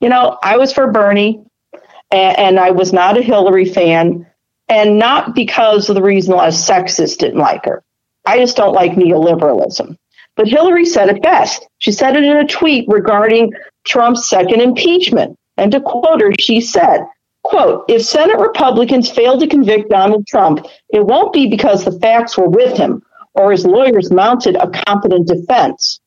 You know, I was for Bernie, and, and I was not a Hillary fan, and not because of the reason a lot of sexists didn't like her. I just don't like neoliberalism. But Hillary said it best. She said it in a tweet regarding Trump's second impeachment. And to quote her, she said, quote, if Senate Republicans fail to convict Donald Trump, it won't be because the facts were with him or his lawyers mounted a competent defense.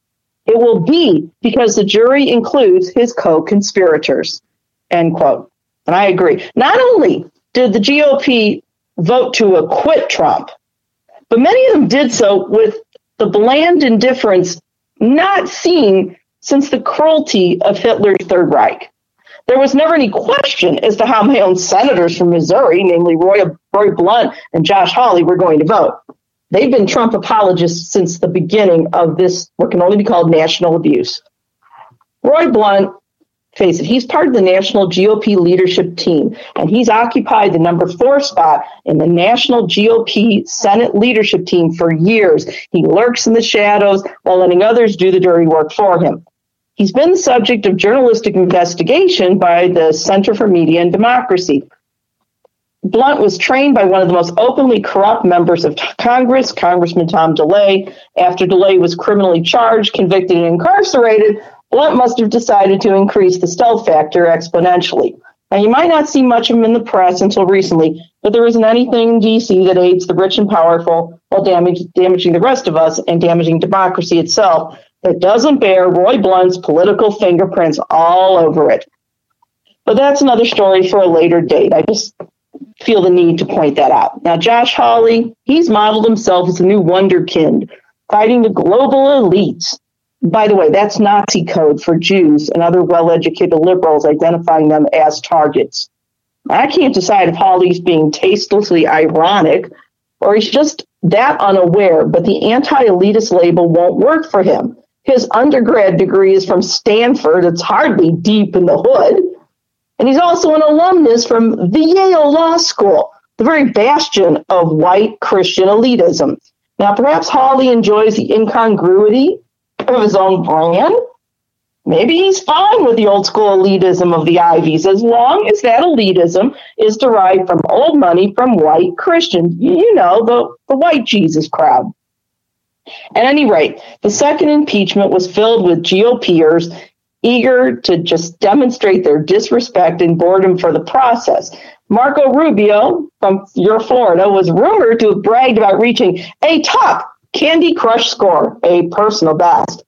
It will be because the jury includes his co-conspirators, end quote. And I agree. Not only did the GOP vote to acquit Trump. But many of them did so with the bland indifference not seen since the cruelty of Hitler's Third Reich. There was never any question as to how my own senators from Missouri, namely Roy, Roy Blunt and Josh Hawley, were going to vote. They've been Trump apologists since the beginning of this, what can only be called national abuse. Roy Blunt, face it, he's part of the national GOP leadership team, and he's occupied the number four spot in the national GOP Senate leadership team for years. He lurks in the shadows while letting others do the dirty work for him. He's been the subject of journalistic investigation by the Center for Media and Democracy. Blunt was trained by one of the most openly corrupt members of Congress, Congressman Tom DeLay. After DeLay was criminally charged, convicted, and incarcerated, Blunt must have decided to increase the stealth factor exponentially. Now, you might not see much of him in the press until recently, but there isn't anything in D.C. that aids the rich and powerful while damage, damaging the rest of us and damaging democracy itself that doesn't bear Roy Blunt's political fingerprints all over it. But that's another story for a later date. I just feel the need to point that out. Now, Josh Hawley, he's modeled himself as a new wonderkind, fighting the global elites. By the way, that's Nazi code for Jews and other well educated liberals identifying them as targets. I can't decide if Hawley's being tastelessly ironic or he's just that unaware, but the anti elitist label won't work for him. His undergrad degree is from Stanford. It's hardly deep in the hood. And he's also an alumnus from the Yale Law School, the very bastion of white Christian elitism. Now, perhaps Hawley enjoys the incongruity of his own brand. Maybe he's fine with the old school elitism of the Ivies as long as that elitism is derived from old money from white Christians. You know, the, the white Jesus crowd. At any rate, the second impeachment was filled with GOPers eager to just demonstrate their disrespect and boredom for the process. Marco Rubio from your Florida was rumored to have bragged about reaching a top Candy Crush score, a personal best.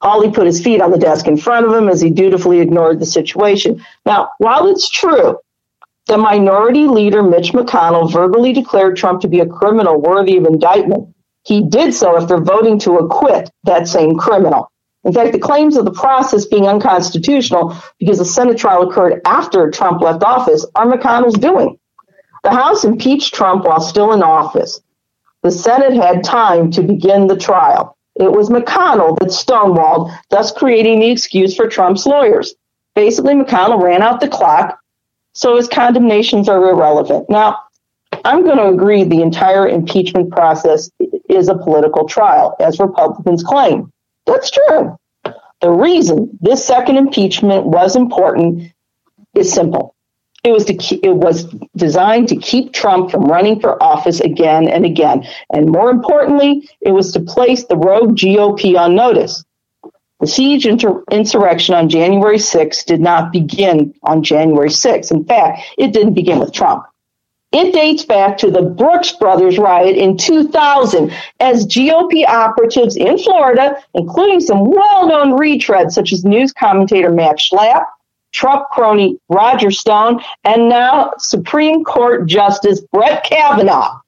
Hawley put his feet on the desk in front of him as he dutifully ignored the situation. Now, while it's true the minority leader Mitch McConnell verbally declared Trump to be a criminal worthy of indictment, he did so after voting to acquit that same criminal. In fact, the claims of the process being unconstitutional because the Senate trial occurred after Trump left office are McConnell's doing. The House impeached Trump while still in office. The Senate had time to begin the trial. It was McConnell that stonewalled, thus creating the excuse for Trump's lawyers. Basically, McConnell ran out the clock, so his condemnations are irrelevant. Now, I'm going to agree the entire impeachment process is a political trial, as Republicans claim. That's true. The reason this second impeachment was important is simple. It was to it was designed to keep Trump from running for office again and again, and more importantly, it was to place the rogue GOP on notice. The siege inter- insurrection on January 6th did not begin on January 6th. In fact, it didn't begin with Trump. It dates back to the Brooks Brothers riot in 2000 as GOP operatives in Florida, including some well known retreads such as news commentator Matt Schlapp, Trump crony Roger Stone, and now Supreme Court Justice Brett Kavanaugh,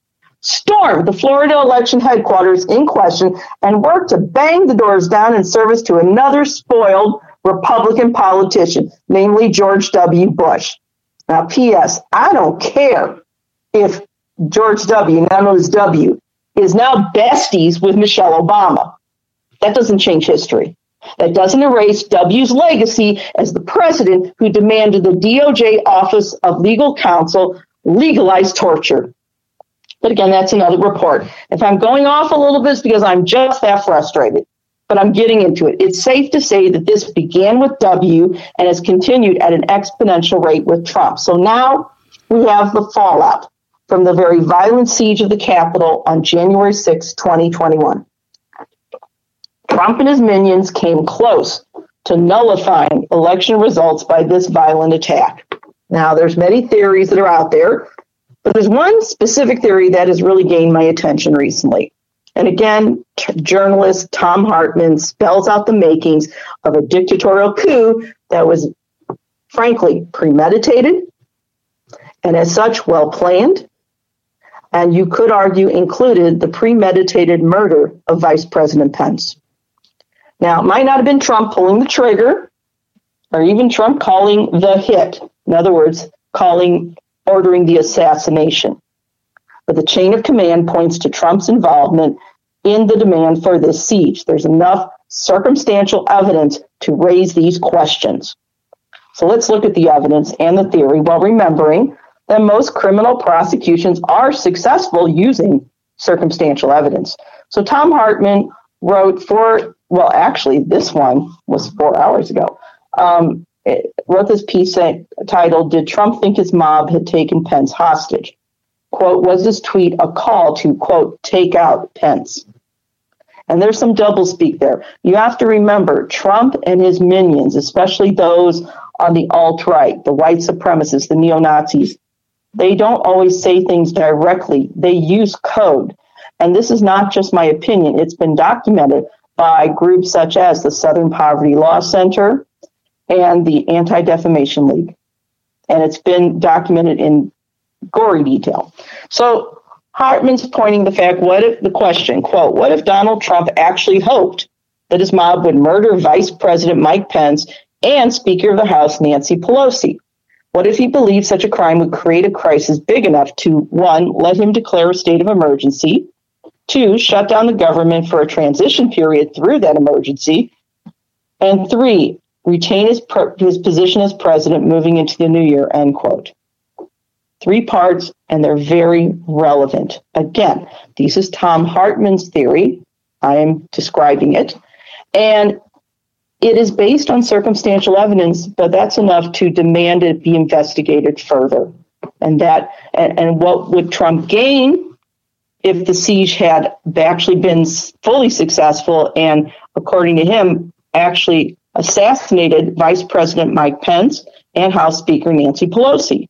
stormed the Florida election headquarters in question and worked to bang the doors down in service to another spoiled Republican politician, namely George W. Bush. Now, P.S., I don't care if George W., now known as W., is now besties with Michelle Obama. That doesn't change history. That doesn't erase W's legacy as the president who demanded the DOJ Office of Legal Counsel legalize torture. But again, that's another report. If I'm going off a little bit, it's because I'm just that frustrated. But I'm getting into it. It's safe to say that this began with W and has continued at an exponential rate with Trump. So now we have the fallout from the very violent siege of the Capitol on January 6, 2021. Trump and his minions came close to nullifying election results by this violent attack. Now, there's many theories that are out there, but there's one specific theory that has really gained my attention recently. And again, t- journalist Thom Hartmann spells out the makings of a dictatorial coup that was, frankly, premeditated, and as such, well planned, and you could argue included the premeditated murder of Vice President Pence. Now, it might not have been Trump pulling the trigger, or even Trump calling the hit. In other words, calling, ordering the assassination. But the chain of command points to Trump's involvement in the demand for this siege. There's enough circumstantial evidence to raise these questions. So let's look at the evidence and the theory while remembering that most criminal prosecutions are successful using circumstantial evidence. So Thom Hartmann wrote for, well, actually, this one was four hours ago. Um, wrote this piece titled, Did Trump Think His Mob Had Taken Pence Hostage? Quote, was this tweet a call to, quote, take out Pence? And there's some doublespeak there. You have to remember Trump and his minions, especially those on the alt right, the white supremacists, the neo Nazis, they don't always say things directly. They use code. And this is not just my opinion, it's been documented by groups such as the Southern Poverty Law Center and the Anti Defamation League. And it's been documented in gory detail. So Hartmann's pointing the fact, what if the question, quote, what if Donald Trump actually hoped that his mob would murder Vice President Mike Pence and Speaker of the House Nancy Pelosi? What if he believed such a crime would create a crisis big enough to one, let him declare a state of emergency, two, shut down the government for a transition period through that emergency, and three, retain his, his position as president moving into the new year, end quote three parts, and they're very relevant. Again, this is Thom Hartmann's theory. I am describing it. And it is based on circumstantial evidence, but that's enough to demand it be investigated further. And that and, and what would Trump gain if the siege had actually been fully successful and according to him actually assassinated Vice President Mike Pence and House Speaker Nancy Pelosi.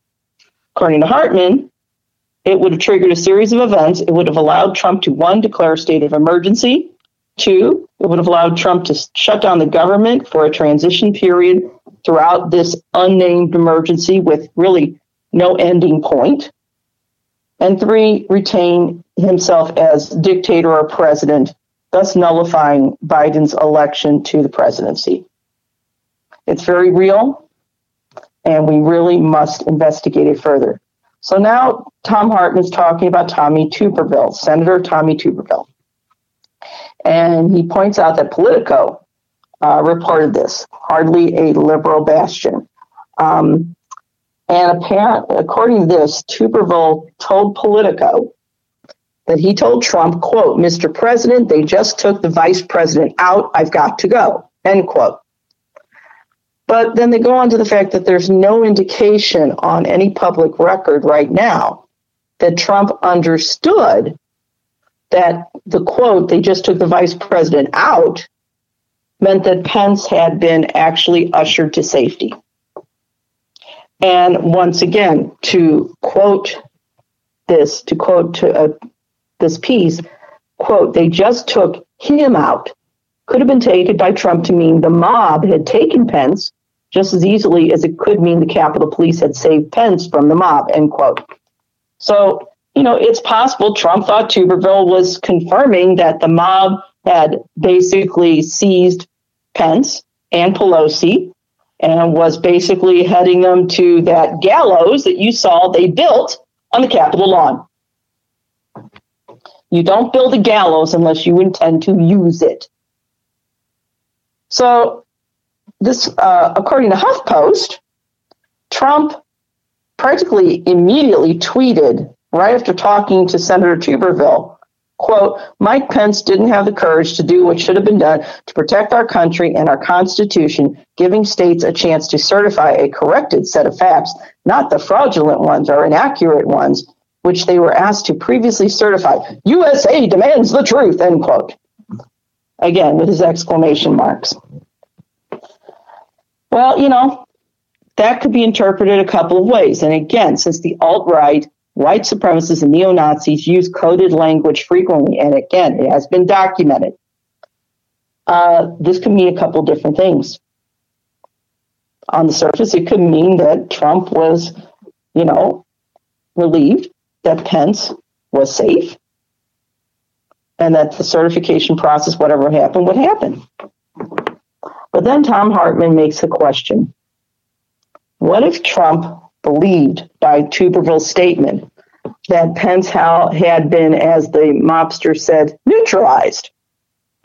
According to Hartmann, it would have triggered a series of events. It would have allowed Trump to, one, declare a state of emergency. Two, it would have allowed Trump to shut down the government for a transition period throughout this unnamed emergency with really no ending point. And three, retain himself as dictator or president, thus nullifying Biden's election to the presidency. It's very real and we really must investigate it further. So now Thom Hartmann is talking about Tommy Tuberville, Senator Tommy Tuberville. And he points out that Politico uh, reported this, hardly a liberal bastion. Um, and apparently, according to this, Tuberville told Politico that he told Trump, quote, Mr. President, they just took the vice president out. I've got to go, end quote. But then they go on to the fact that there's no indication on any public record right now that Trump understood that the quote, they just took the vice president out, meant that Pence had been actually ushered to safety. And once again, to quote this, to quote to, uh, this piece, quote, they just took him out. Could have been taken by Trump to mean the mob had taken Pence just as easily as it could mean the Capitol Police had saved Pence from the mob, end quote. So, you know, it's possible Trump thought Tuberville was confirming that the mob had basically seized Pence and Pelosi and was basically heading them to that gallows that you saw they built on the Capitol lawn. You don't build a gallows unless you intend to use it. So this, uh, according to HuffPost, Trump practically immediately tweeted right after talking to Senator Tuberville, quote, Mike Pence didn't have the courage to do what should have been done to protect our country and our Constitution, giving states a chance to certify a corrected set of facts, not the fraudulent ones or inaccurate ones, which they were asked to previously certify. USA demands the truth, end quote. Again, with his exclamation marks. Well, you know, that could be interpreted a couple of ways. And again, since the alt right, white supremacists, and neo Nazis use coded language frequently, and again, it has been documented, uh, this could mean a couple different things. On the surface, it could mean that Trump was, you know, relieved that Pence was safe and that the certification process, whatever happened, would happen. But then Thom Hartmann makes the question What if Trump believed by Tuberville's statement that Pence had been, as the mobster said, neutralized?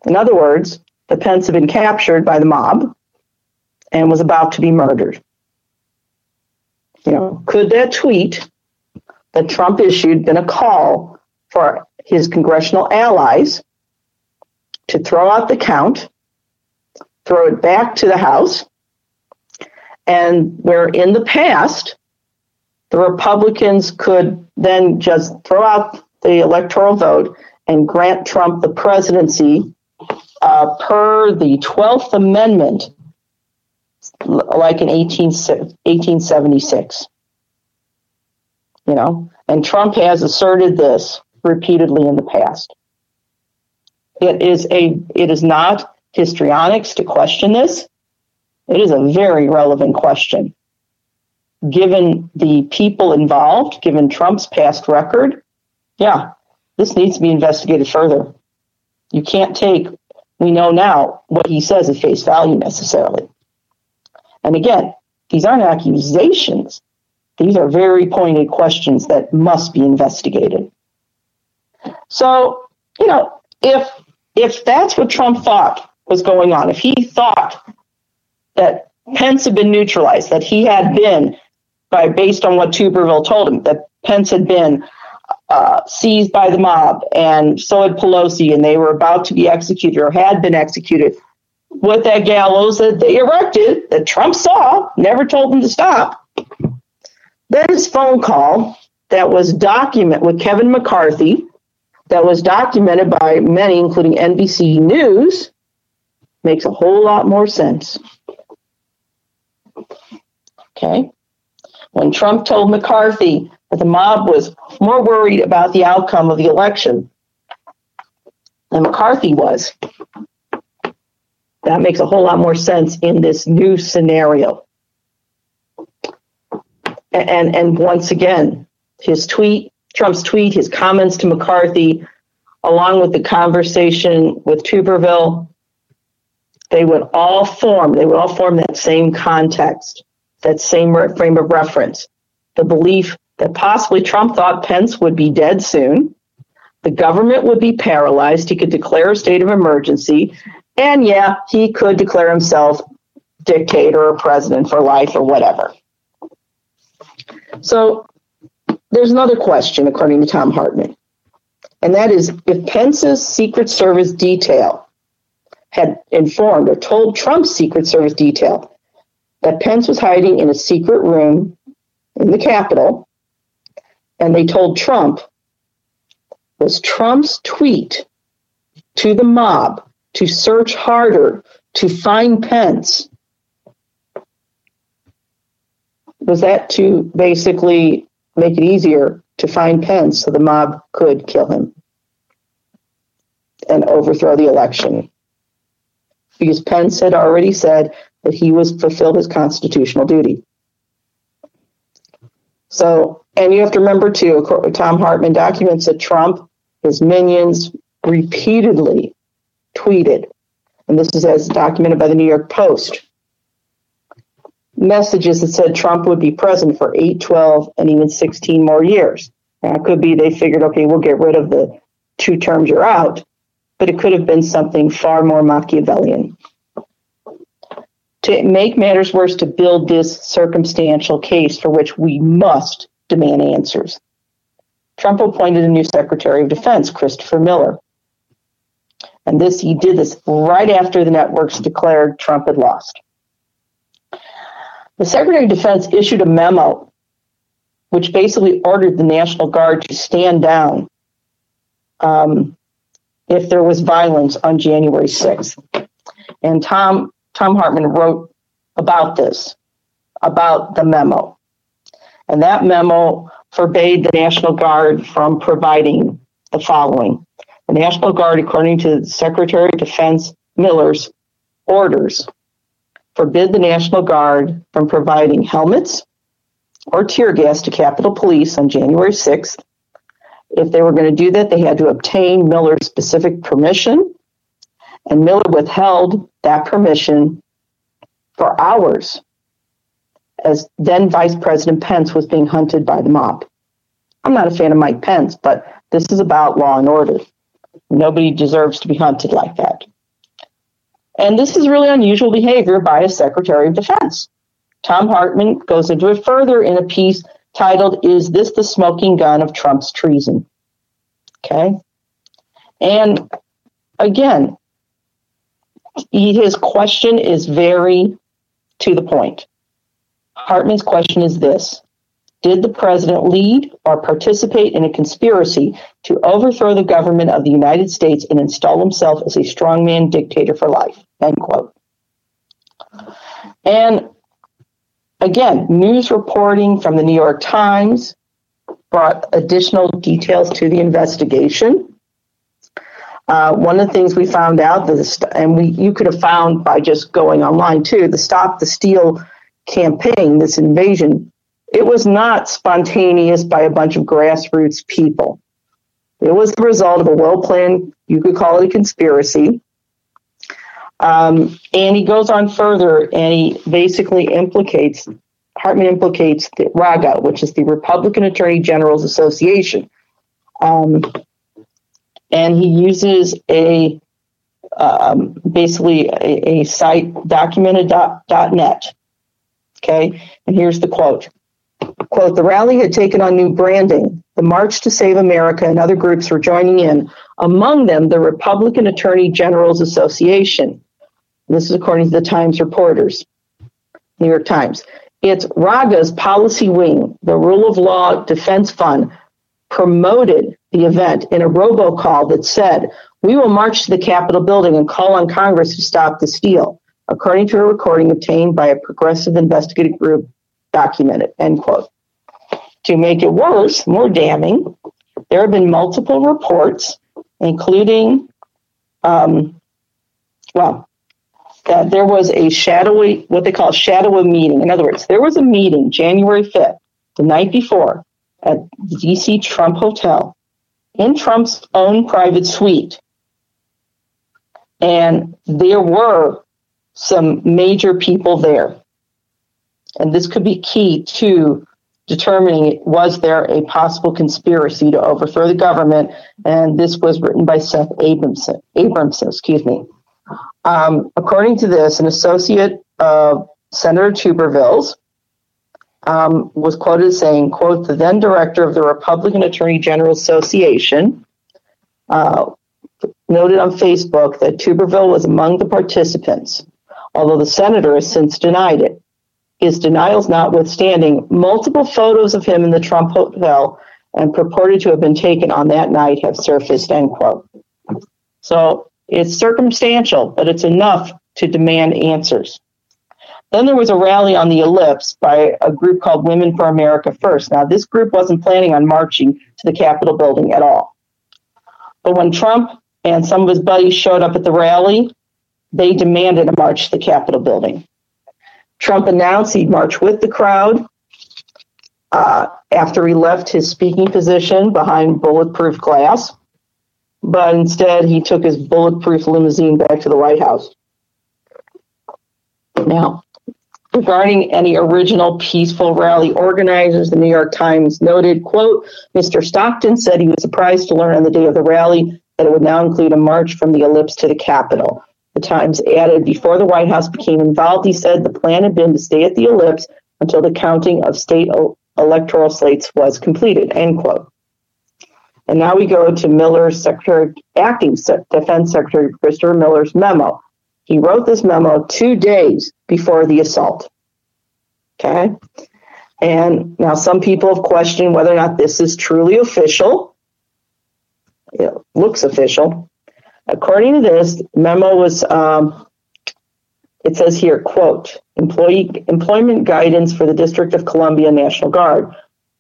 In other words, the Pence had been captured by the mob and was about to be murdered. You know, could that tweet that Trump issued been a call for his congressional allies to throw out the count, throw it back to the House, and where in the past the Republicans could then just throw out the electoral vote and grant Trump the presidency uh, per the 12th Amendment, like in 18, 1876. You know, and Trump has asserted this repeatedly in the past. It is a it is not histrionics to question this. It is a very relevant question. Given the people involved, given Trump's past record, yeah, this needs to be investigated further. You can't take, we know now, what he says at face value necessarily. And again, these aren't accusations. These are very pointed questions that must be investigated. So, you know, if if that's what Trump thought was going on, if he thought that Pence had been neutralized, that he had been, by based on what Tuberville told him, that Pence had been uh, seized by the mob, and so had Pelosi, and they were about to be executed or had been executed with that gallows that they erected, that Trump saw, never told them to stop. Then his phone call that was document with Kevin McCarthy, that was documented by many, including NBC News, makes a whole lot more sense. Okay. When Trump told McCarthy that the mob was more worried about the outcome of the election than McCarthy was, that makes a whole lot more sense in this new scenario. And, and once again, his tweet Trump's tweet, his comments to McCarthy, along with the conversation with Tuberville, they would all form, they would all form that same context, that same frame of reference. The belief that possibly Trump thought Pence would be dead soon, the government would be paralyzed, he could declare a state of emergency, and yeah, he could declare himself dictator or president for life or whatever. So there's another question, according to Thom Hartmann, and that is if Pence's Secret Service detail had informed or told Trump's Secret Service detail that Pence was hiding in a secret room in the Capitol, and they told Trump, was Trump's tweet to the mob to search harder to find Pence? Was that to basically make it easier to find Pence so the mob could kill him and overthrow the election. Because Pence had already said that he was fulfilled his constitutional duty. So, and you have to remember too, Thom Hartmann documents that Trump, his minions, repeatedly tweeted, and this is as documented by the New York Post, messages that said Trump would be president for 8, 12, and even 16 more years. Now, it could be they figured, okay, we'll get rid of the two terms you're out, but it could have been something far more Machiavellian. To make matters worse, to build this circumstantial case for which we must demand answers. Trump appointed a new Secretary of Defense, Christopher Miller. And this he did this right after the networks declared Trump had lost. The Secretary of Defense issued a memo which basically ordered the National Guard to stand down um, if there was violence on January 6th. And Thom Thom Hartmann wrote about this, about the memo. And that memo forbade the National Guard from providing the following. The National Guard, according to Secretary of Defense Miller's orders, forbid the National Guard from providing helmets, or tear gas to Capitol Police on January 6th. If they were going to do that, they had to obtain Miller's specific permission, and Miller withheld that permission for hours as then Vice President Pence was being hunted by the mob. I'm not a fan of Mike Pence, but this is about law and order. Nobody deserves to be hunted like that. And this is really unusual behavior by a Secretary of Defense. Thom Hartmann goes into it further in a piece titled, Is This the Smoking Gun of Trump's Treason? Okay. And again, his question is very to the point. Hartmann's question is this Did the president lead or participate in a conspiracy to overthrow the government of the United States and install himself as a strongman dictator for life? End quote. And again, news reporting from the New York Times brought additional details to the investigation. Uh, one of the things we found out that, and we you could have found by just going online too, the Stop the Steal campaign, this invasion, it was not spontaneous by a bunch of grassroots people. It was the result of a well planned, you could call it a conspiracy. Um, and he goes on further and he basically implicates, Hartmann implicates the RAGA, which is the Republican Attorney General's Association. Um, and he uses a um, basically a, a, site documented.net Okay, and here's the quote. Quote, the rally had taken on new branding. The March to Save America and other groups were joining in, among them the Republican Attorney General's Association. This is according to the Times reporters, New York Times. It's RAGA's policy wing, the Rule of Law Defense Fund, promoted the event in a robocall that said, We will march to the Capitol building and call on Congress to stop the steal according to a recording obtained by a progressive investigative group documented, end quote. To make it worse, more damning, there have been multiple reports, including, um, well, that there was a shadowy, what they call shadowy meeting. In other words, there was a meeting January 5th, the night before, at the DC Trump Hotel in Trump's own private suite. And there were some major people there. And this could be key to determining was there a possible conspiracy to overthrow the government. And this was written by Seth Abramson. Abramson, excuse me. Um, according to this, an associate of Senator Tuberville's um, was quoted as saying, quote, the then director of the Republican Attorney General Association uh, noted on Facebook that Tuberville was among the participants although the senator has since denied it. His denials notwithstanding, multiple photos of him in the Trump hotel and purported to have been taken on that night have surfaced, end quote. So it's circumstantial, but it's enough to demand answers. Then there was a rally on the ellipse by a group called Women for America First. Now, this group wasn't planning on marching to the Capitol building at all. But when Trump and some of his buddies showed up at the rally, they demanded a march to the Capitol building. Trump announced he'd march with the crowd uh, after he left his speaking position behind bulletproof glass, but instead he took his bulletproof limousine back to the White House. Now, regarding any original peaceful rally organizers, the New York Times noted, quote, Mr. Stockton said he was surprised to learn on the day of the rally that it would now include a march from the ellipse to the Capitol. The Times added, before the White House became involved, he said the plan had been to stay at the ellipse until the counting of state electoral slates was completed, end quote. And now we go to Miller's Secretary, acting Defense Secretary Christopher Miller's memo. He wrote this memo two days before the assault. Okay. And now some people have questioned whether or not this is truly official. It looks official. According to this memo was, um, it says here, quote, employee employment guidance for the District of Columbia National Guard.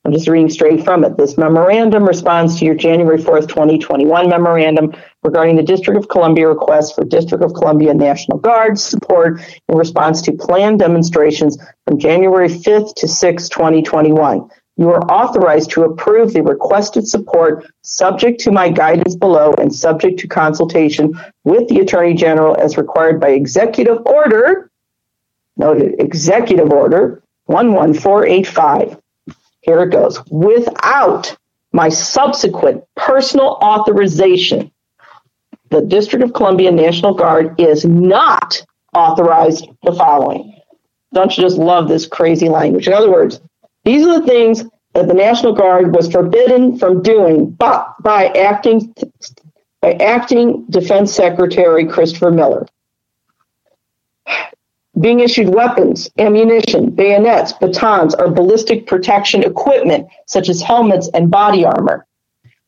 I'm just reading straight from it. This memorandum responds to your January 4th, 2021 memorandum regarding the District of Columbia request for District of Columbia National Guard support in response to planned demonstrations from January 5th to 6th, 2021. You are authorized to approve the requested support subject to my guidance below and subject to consultation with the Attorney General as required by Executive Order, noted Executive Order 11485. Here it goes. Without my subsequent personal authorization, the District of Columbia National Guard is not authorized the following. Don't you just love this crazy language? In other words, these are the things that the National Guard was forbidden from doing but by acting by acting Defense Secretary Christopher Miller being issued weapons, ammunition, bayonets, batons, or ballistic protection equipment, such as helmets and body armor.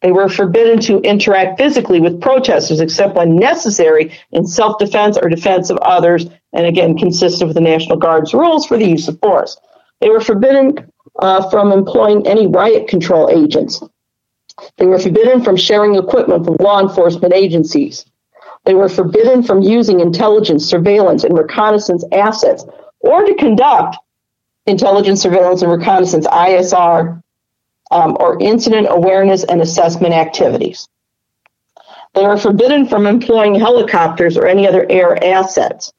They were forbidden to interact physically with protesters except when necessary in self defense or defense of others, and again, consistent with the National Guard's rules for the use of force. They were forbidden uh, from employing any riot control agents. They were forbidden from sharing equipment with law enforcement agencies. They were forbidden from using intelligence, surveillance, and reconnaissance assets or to conduct intelligence, surveillance, and reconnaissance ISR um, or incident awareness and assessment activities. They were forbidden from employing helicopters or any other air assets.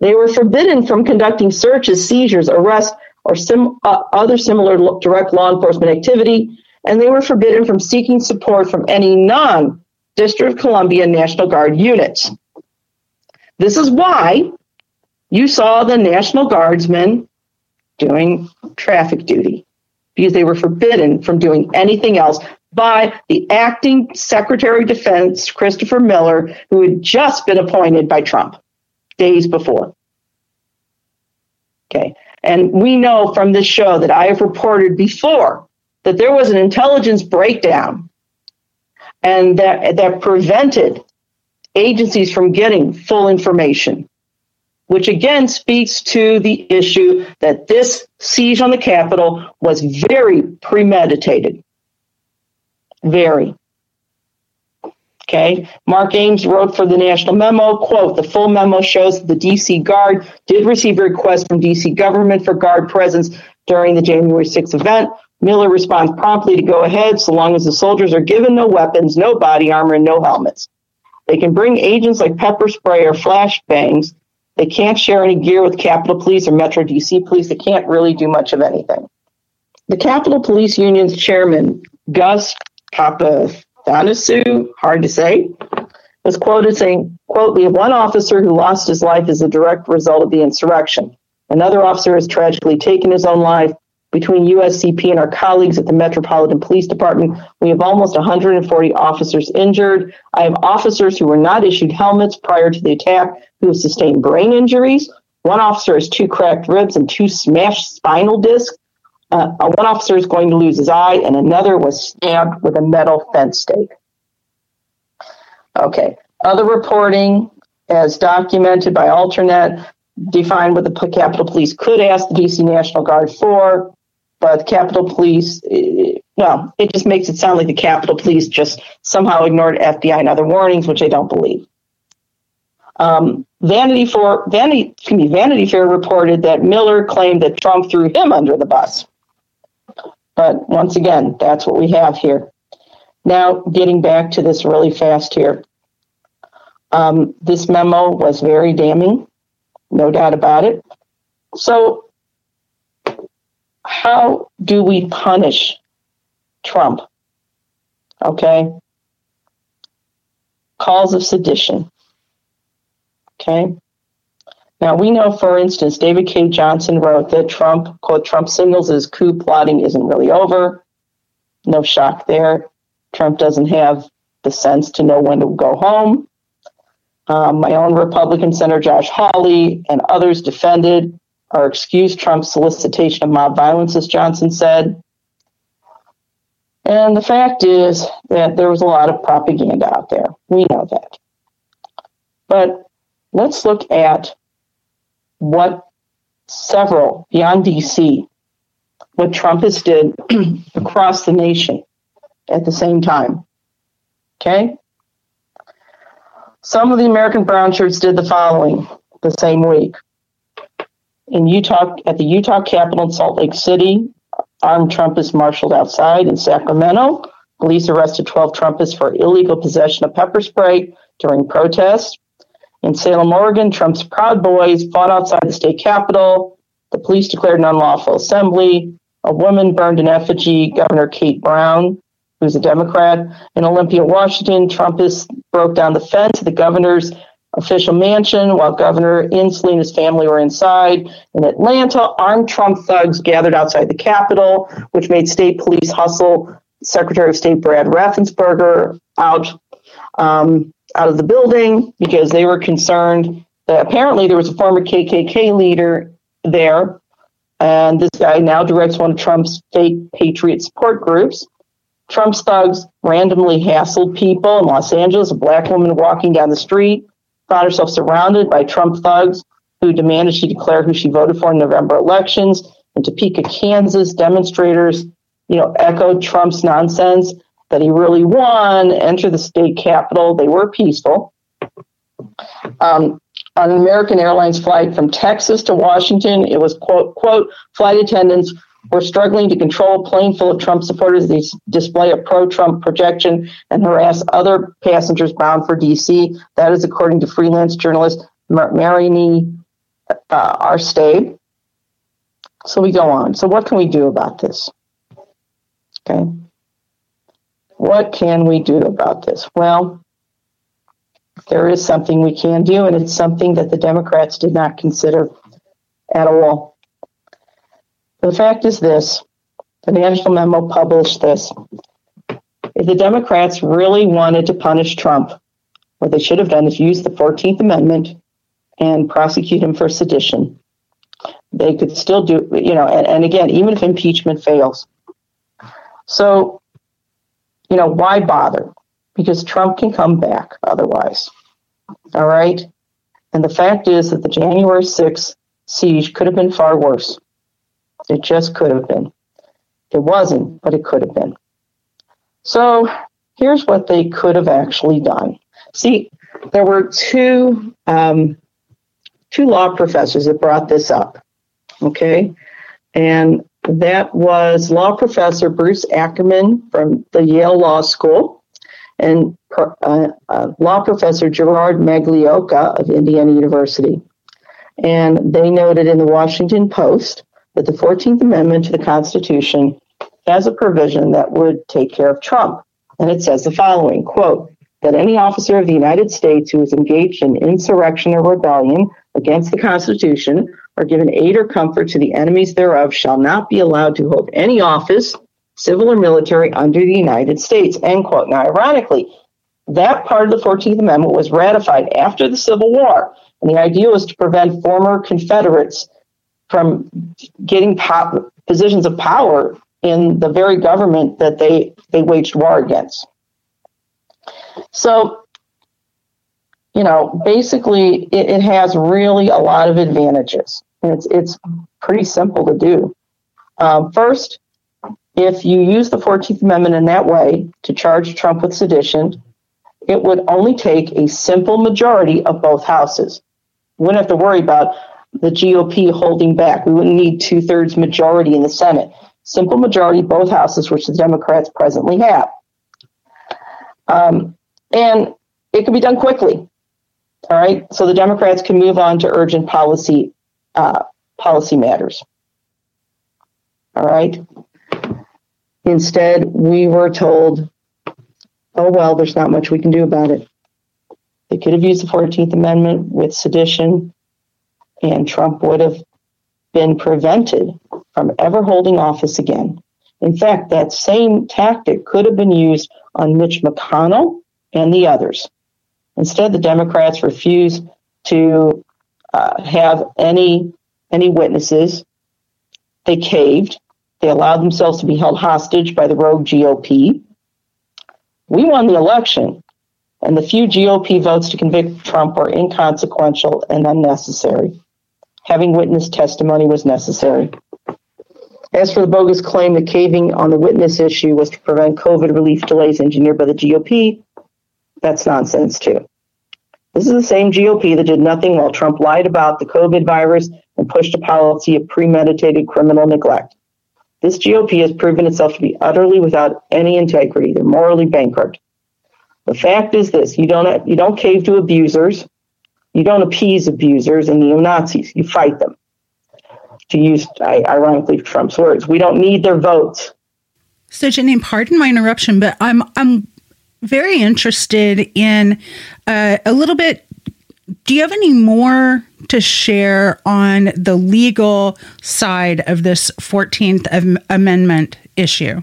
They were forbidden from conducting searches, seizures, arrests, or sim- uh, other similar lo- direct law enforcement activity, and they were forbidden from seeking support from any non District of Columbia National Guard units. This is why you saw the National Guardsmen doing traffic duty because they were forbidden from doing anything else by the acting Secretary of Defense, Christopher Miller, who had just been appointed by Trump days before. Okay. And we know from this show that I have reported before that there was an intelligence breakdown and that, that prevented agencies from getting full information, which again speaks to the issue that this siege on the Capitol was very premeditated. Very. Okay. Mark Ames wrote for the National Memo, quote, the full memo shows that the DC Guard did receive a request from DC government for guard presence during the January 6th event. Miller responds promptly to go ahead so long as the soldiers are given no weapons, no body armor, and no helmets. They can bring agents like pepper spray or flashbangs. They can't share any gear with Capitol Police or Metro DC Police. They can't really do much of anything. The Capitol Police Union's chairman, Gus Papathanassiou, hard to say, was quoted saying, quote, we have one officer who lost his life as a direct result of the insurrection. Another officer has tragically taken his own life between USCP and our colleagues at the Metropolitan Police Department, we have almost 140 officers injured. I have officers who were not issued helmets prior to the attack who have sustained brain injuries. One officer has two cracked ribs and two smashed spinal discs. Uh, one officer is going to lose his eye, and another was stabbed with a metal fence stake. Okay. Other reporting, as documented by Alternet, defined what the Capitol Police could ask the DC National Guard for but Capitol Police, it, well, it just makes it sound like the Capitol Police just somehow ignored FBI and other warnings, which I don't believe. Um, Vanity for Vanity, excuse me, Vanity Fair reported that Miller claimed that Trump threw him under the bus. But once again, that's what we have here. Now, getting back to this really fast here. Um, this memo was very damning, no doubt about it. So how do we punish Trump? Okay. Calls of sedition. Okay. Now we know, for instance, David Cay Johnston wrote that Trump, quote, Trump signals his coup plotting isn't really over. No shock there. Trump doesn't have the sense to know when to go home. Um, my own Republican Senator Josh Hawley and others defended or excuse Trump's solicitation of mob violence, as Johnston said. And the fact is that there was a lot of propaganda out there. We know that. But let's look at what several beyond DC what Trump has did across the nation at the same time. Okay? Some of the American brown shirts did the following the same week. In Utah, at the Utah Capitol in Salt Lake City, armed Trumpists marshaled outside. In Sacramento, police arrested 12 Trumpists for illegal possession of pepper spray during protests. In Salem, Oregon, Trump's Proud Boys fought outside the state capitol. The police declared an unlawful assembly. A woman burned in effigy Governor Kate Brown, who's a Democrat. In Olympia, Washington, Trumpists broke down the fence of the governor's official mansion while Governor Inslee and his family were inside. In Atlanta, armed Trump thugs gathered outside the Capitol, which made state police hustle Secretary of State Brad Raffensperger out um, out of the building because they were concerned that apparently there was a former KKK leader there, and this guy now directs one of Trump's fake patriot support groups. Trump's thugs randomly hassled people in Los Angeles. A black woman walking down the street found herself surrounded by Trump thugs who demanded she declare who she voted for in November elections. In Topeka, Kansas, demonstrators, you know, echoed Trump's nonsense that he really won, enter the state capitol. They were peaceful. Um, on an American Airlines flight from Texas to Washington, it was quote quote flight attendants were struggling to control a plane full of Trump supporters. They display a pro-Trump projection and harass other passengers bound for D.C. That is according to freelance journalist Mar- Marini uh, Arstade. So we go on. So what can we do about this? Okay. What can we do about this? Well, there is something we can do, and it's something that the Democrats did not consider at all. The fact is this the National Memo published this. If the Democrats really wanted to punish Trump, what they should have done is use the 14th Amendment and prosecute him for sedition. They could still do, you know, and, and again, even if impeachment fails. So, you know, why bother? Because Trump can come back otherwise. All right? And the fact is that the January 6th siege could have been far worse. It just could have been. It wasn't, but it could have been. So here's what they could have actually done. See, there were two um, two law professors that brought this up. Okay, and that was law professor Bruce Ackerman from the Yale Law School and uh, uh, law professor Gerard Magliocca of Indiana University. And they noted in the Washington Post that the 14th Amendment to the Constitution has a provision that would take care of Trump. And it says the following quote, that any officer of the United States who is engaged in insurrection or rebellion against the Constitution or given aid or comfort to the enemies thereof shall not be allowed to hold any office, civil or military, under the United States. End quote. Now, ironically, that part of the 14th Amendment was ratified after the Civil War. And the idea was to prevent former Confederates from getting po- positions of power in the very government that they, they waged war against. So, you know, basically, it, it has really a lot of advantages. It's, it's pretty simple to do. Um, first, if you use the 14th Amendment in that way to charge Trump with sedition, it would only take a simple majority of both houses. You wouldn't have to worry about the GOP holding back. We wouldn't need two thirds majority in the Senate. Simple majority, both houses, which the Democrats presently have. Um, and it can be done quickly. All right. So the Democrats can move on to urgent policy uh, policy matters. All right. Instead, we were told, oh, well, there's not much we can do about it. They could have used the 14th Amendment with sedition and Trump would have been prevented from ever holding office again. In fact, that same tactic could have been used on Mitch McConnell and the others. Instead, the Democrats refused to uh, have any any witnesses. They caved. They allowed themselves to be held hostage by the rogue GOP. We won the election, and the few GOP votes to convict Trump were inconsequential and unnecessary having witness testimony was necessary. As for the bogus claim that caving on the witness issue was to prevent COVID relief delays engineered by the GOP, that's nonsense too. This is the same GOP that did nothing while Trump lied about the COVID virus and pushed a policy of premeditated criminal neglect. This GOP has proven itself to be utterly without any integrity. They're morally bankrupt. The fact is this: you don't you don't cave to abusers, you don't appease abusers and neo Nazis. You fight them. To use ironically Trump's words, we don't need their votes. So, Jenny, pardon my interruption, but I'm I'm very interested in uh, a little bit. Do you have any more to share on the legal side of this 14th Amendment issue?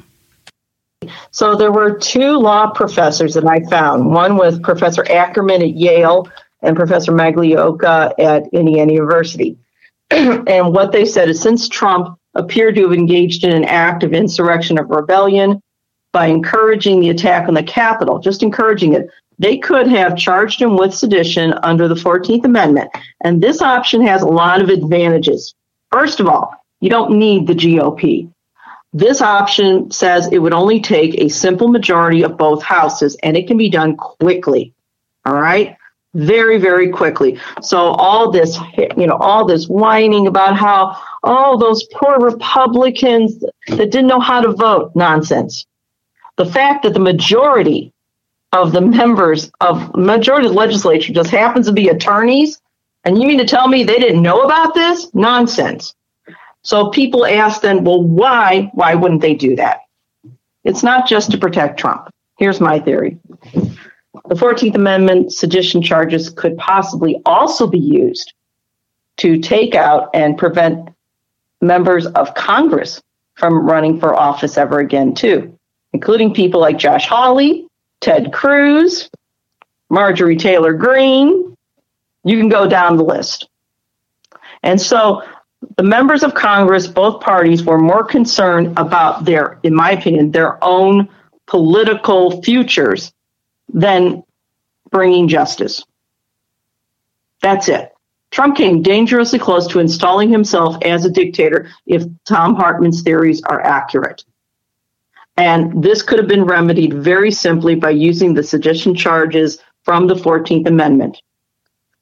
So there were two law professors that I found. One was Professor Ackerman at Yale and Professor Magliocca at Indiana University. and what they said is since Trump appeared to have engaged in an act of insurrection of rebellion by encouraging the attack on the Capitol, just encouraging it, they could have charged him with sedition under the 14th Amendment. And this option has a lot of advantages. First of all, you don't need the GOP. This option says it would only take a simple majority of both houses and it can be done quickly. All right? Very, very quickly. So all this, you know, all this whining about how, oh, those poor Republicans that didn't know how to vote, nonsense. The fact that the majority of the members of majority of the legislature just happens to be attorneys, and you mean to tell me they didn't know about this? Nonsense. So people ask then, well, why? Why wouldn't they do that? It's not just to protect Trump. Here's my theory. The 14th Amendment sedition charges could possibly also be used to take out and prevent members of Congress from running for office ever again, too, including people like Josh Hawley, Ted Cruz, Marjorie Taylor Greene. You can go down the list. And so the members of Congress, both parties, were more concerned about their, in my opinion, their own political futures than bringing justice. That's it. Trump came dangerously close to installing himself as a dictator if Thom Hartmann's theories are accurate. And this could have been remedied very simply by using the sedition charges from the 14th Amendment.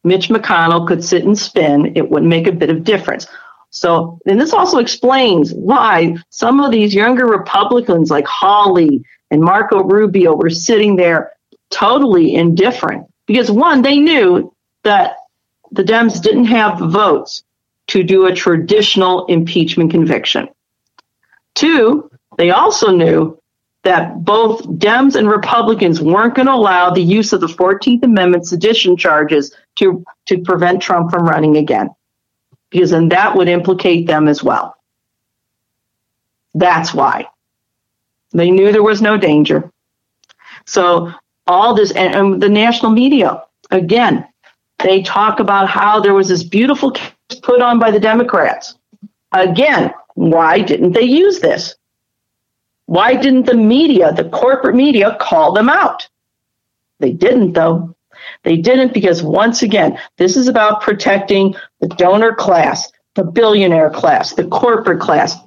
Mitch McConnell could sit and spin, it wouldn't make a bit of difference. So, and this also explains why some of these younger Republicans like Hawley and Marco Rubio were sitting there totally indifferent because one, they knew that the Dems didn't have votes to do a traditional impeachment conviction. Two, they also knew that both Dems and Republicans weren't going to allow the use of the 14th Amendment sedition charges to, to prevent Trump from running again because then that would implicate them as well. That's why. They knew there was no danger. So all this, and, and the national media, again, they talk about how there was this beautiful case put on by the Democrats. Again, why didn't they use this? Why didn't the media, the corporate media, call them out? They didn't, though. They didn't because, once again, this is about protecting the donor class, the billionaire class, the corporate class,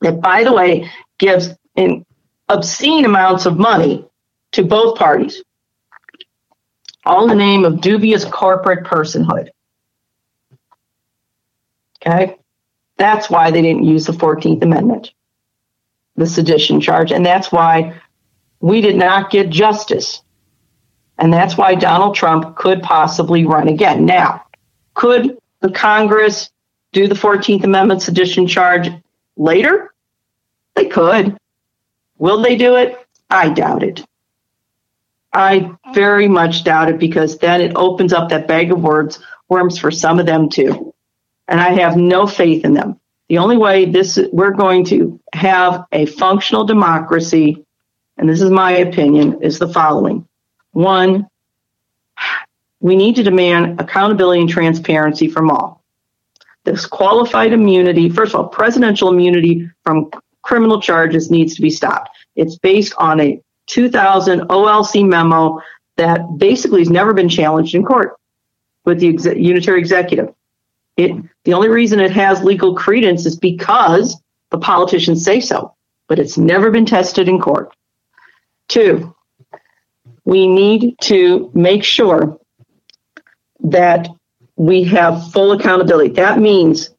that, by the way, gives in obscene amounts of money to both parties, all in the name of dubious corporate personhood. Okay? That's why they didn't use the 14th Amendment, the sedition charge. And that's why we did not get justice and that's why Donald Trump could possibly run again. Now, could the Congress do the 14th Amendment sedition charge later? They could. Will they do it? I doubt it. I very much doubt it because then it opens up that bag of words worms for some of them too. And I have no faith in them. The only way this we're going to have a functional democracy, and this is my opinion, is the following. One, we need to demand accountability and transparency from all. This qualified immunity, first of all, presidential immunity from criminal charges needs to be stopped. It's based on a 2000 OLC memo that basically has never been challenged in court with the ex- unitary executive. It, the only reason it has legal credence is because the politicians say so, but it's never been tested in court. Two, we need to make sure that we have full accountability. That means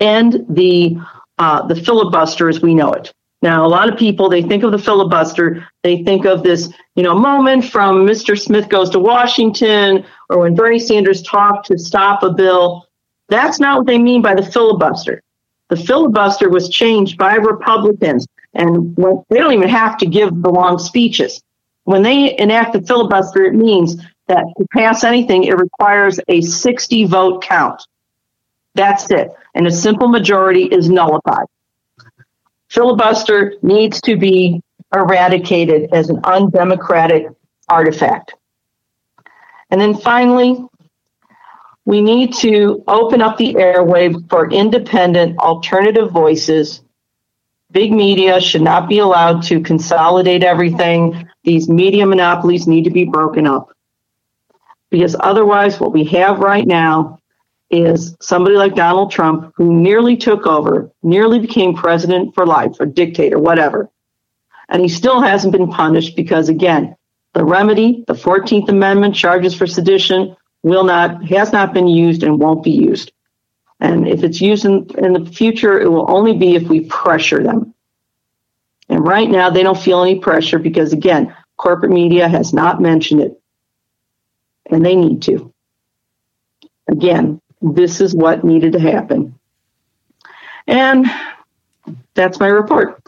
end the uh, the filibuster as we know it. Now, a lot of people they think of the filibuster, they think of this, you know, moment from Mr. Smith goes to Washington or when Bernie Sanders talked to stop a bill. That's not what they mean by the filibuster. The filibuster was changed by Republicans, and they don't even have to give the long speeches. When they enact the filibuster, it means that to pass anything, it requires a 60 vote count. That's it. And a simple majority is nullified. Filibuster needs to be eradicated as an undemocratic artifact. And then finally, we need to open up the airwaves for independent alternative voices. Big media should not be allowed to consolidate everything. These media monopolies need to be broken up. Because otherwise, what we have right now is somebody like Donald Trump, who nearly took over, nearly became president for life or dictator, whatever. And he still hasn't been punished because, again, the remedy, the 14th Amendment charges for sedition, will not, has not been used and won't be used. And if it's used in, in the future, it will only be if we pressure them. And right now, they don't feel any pressure because, again, corporate media has not mentioned it. And they need to. Again, this is what needed to happen. And that's my report.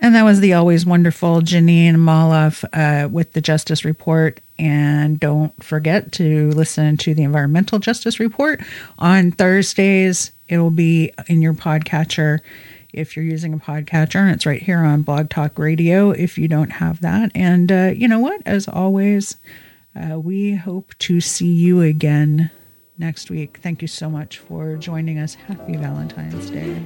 And that was the always wonderful Jeanine Molloff uh, with the Justice Report. And don't forget to listen to the Environmental Justice Report on Thursdays. It will be in your podcatcher if you're using a podcatcher. And it's right here on Blog Talk Radio if you don't have that. And uh, you know what? As always, uh, we hope to see you again next week. Thank you so much for joining us. Happy Valentine's Day.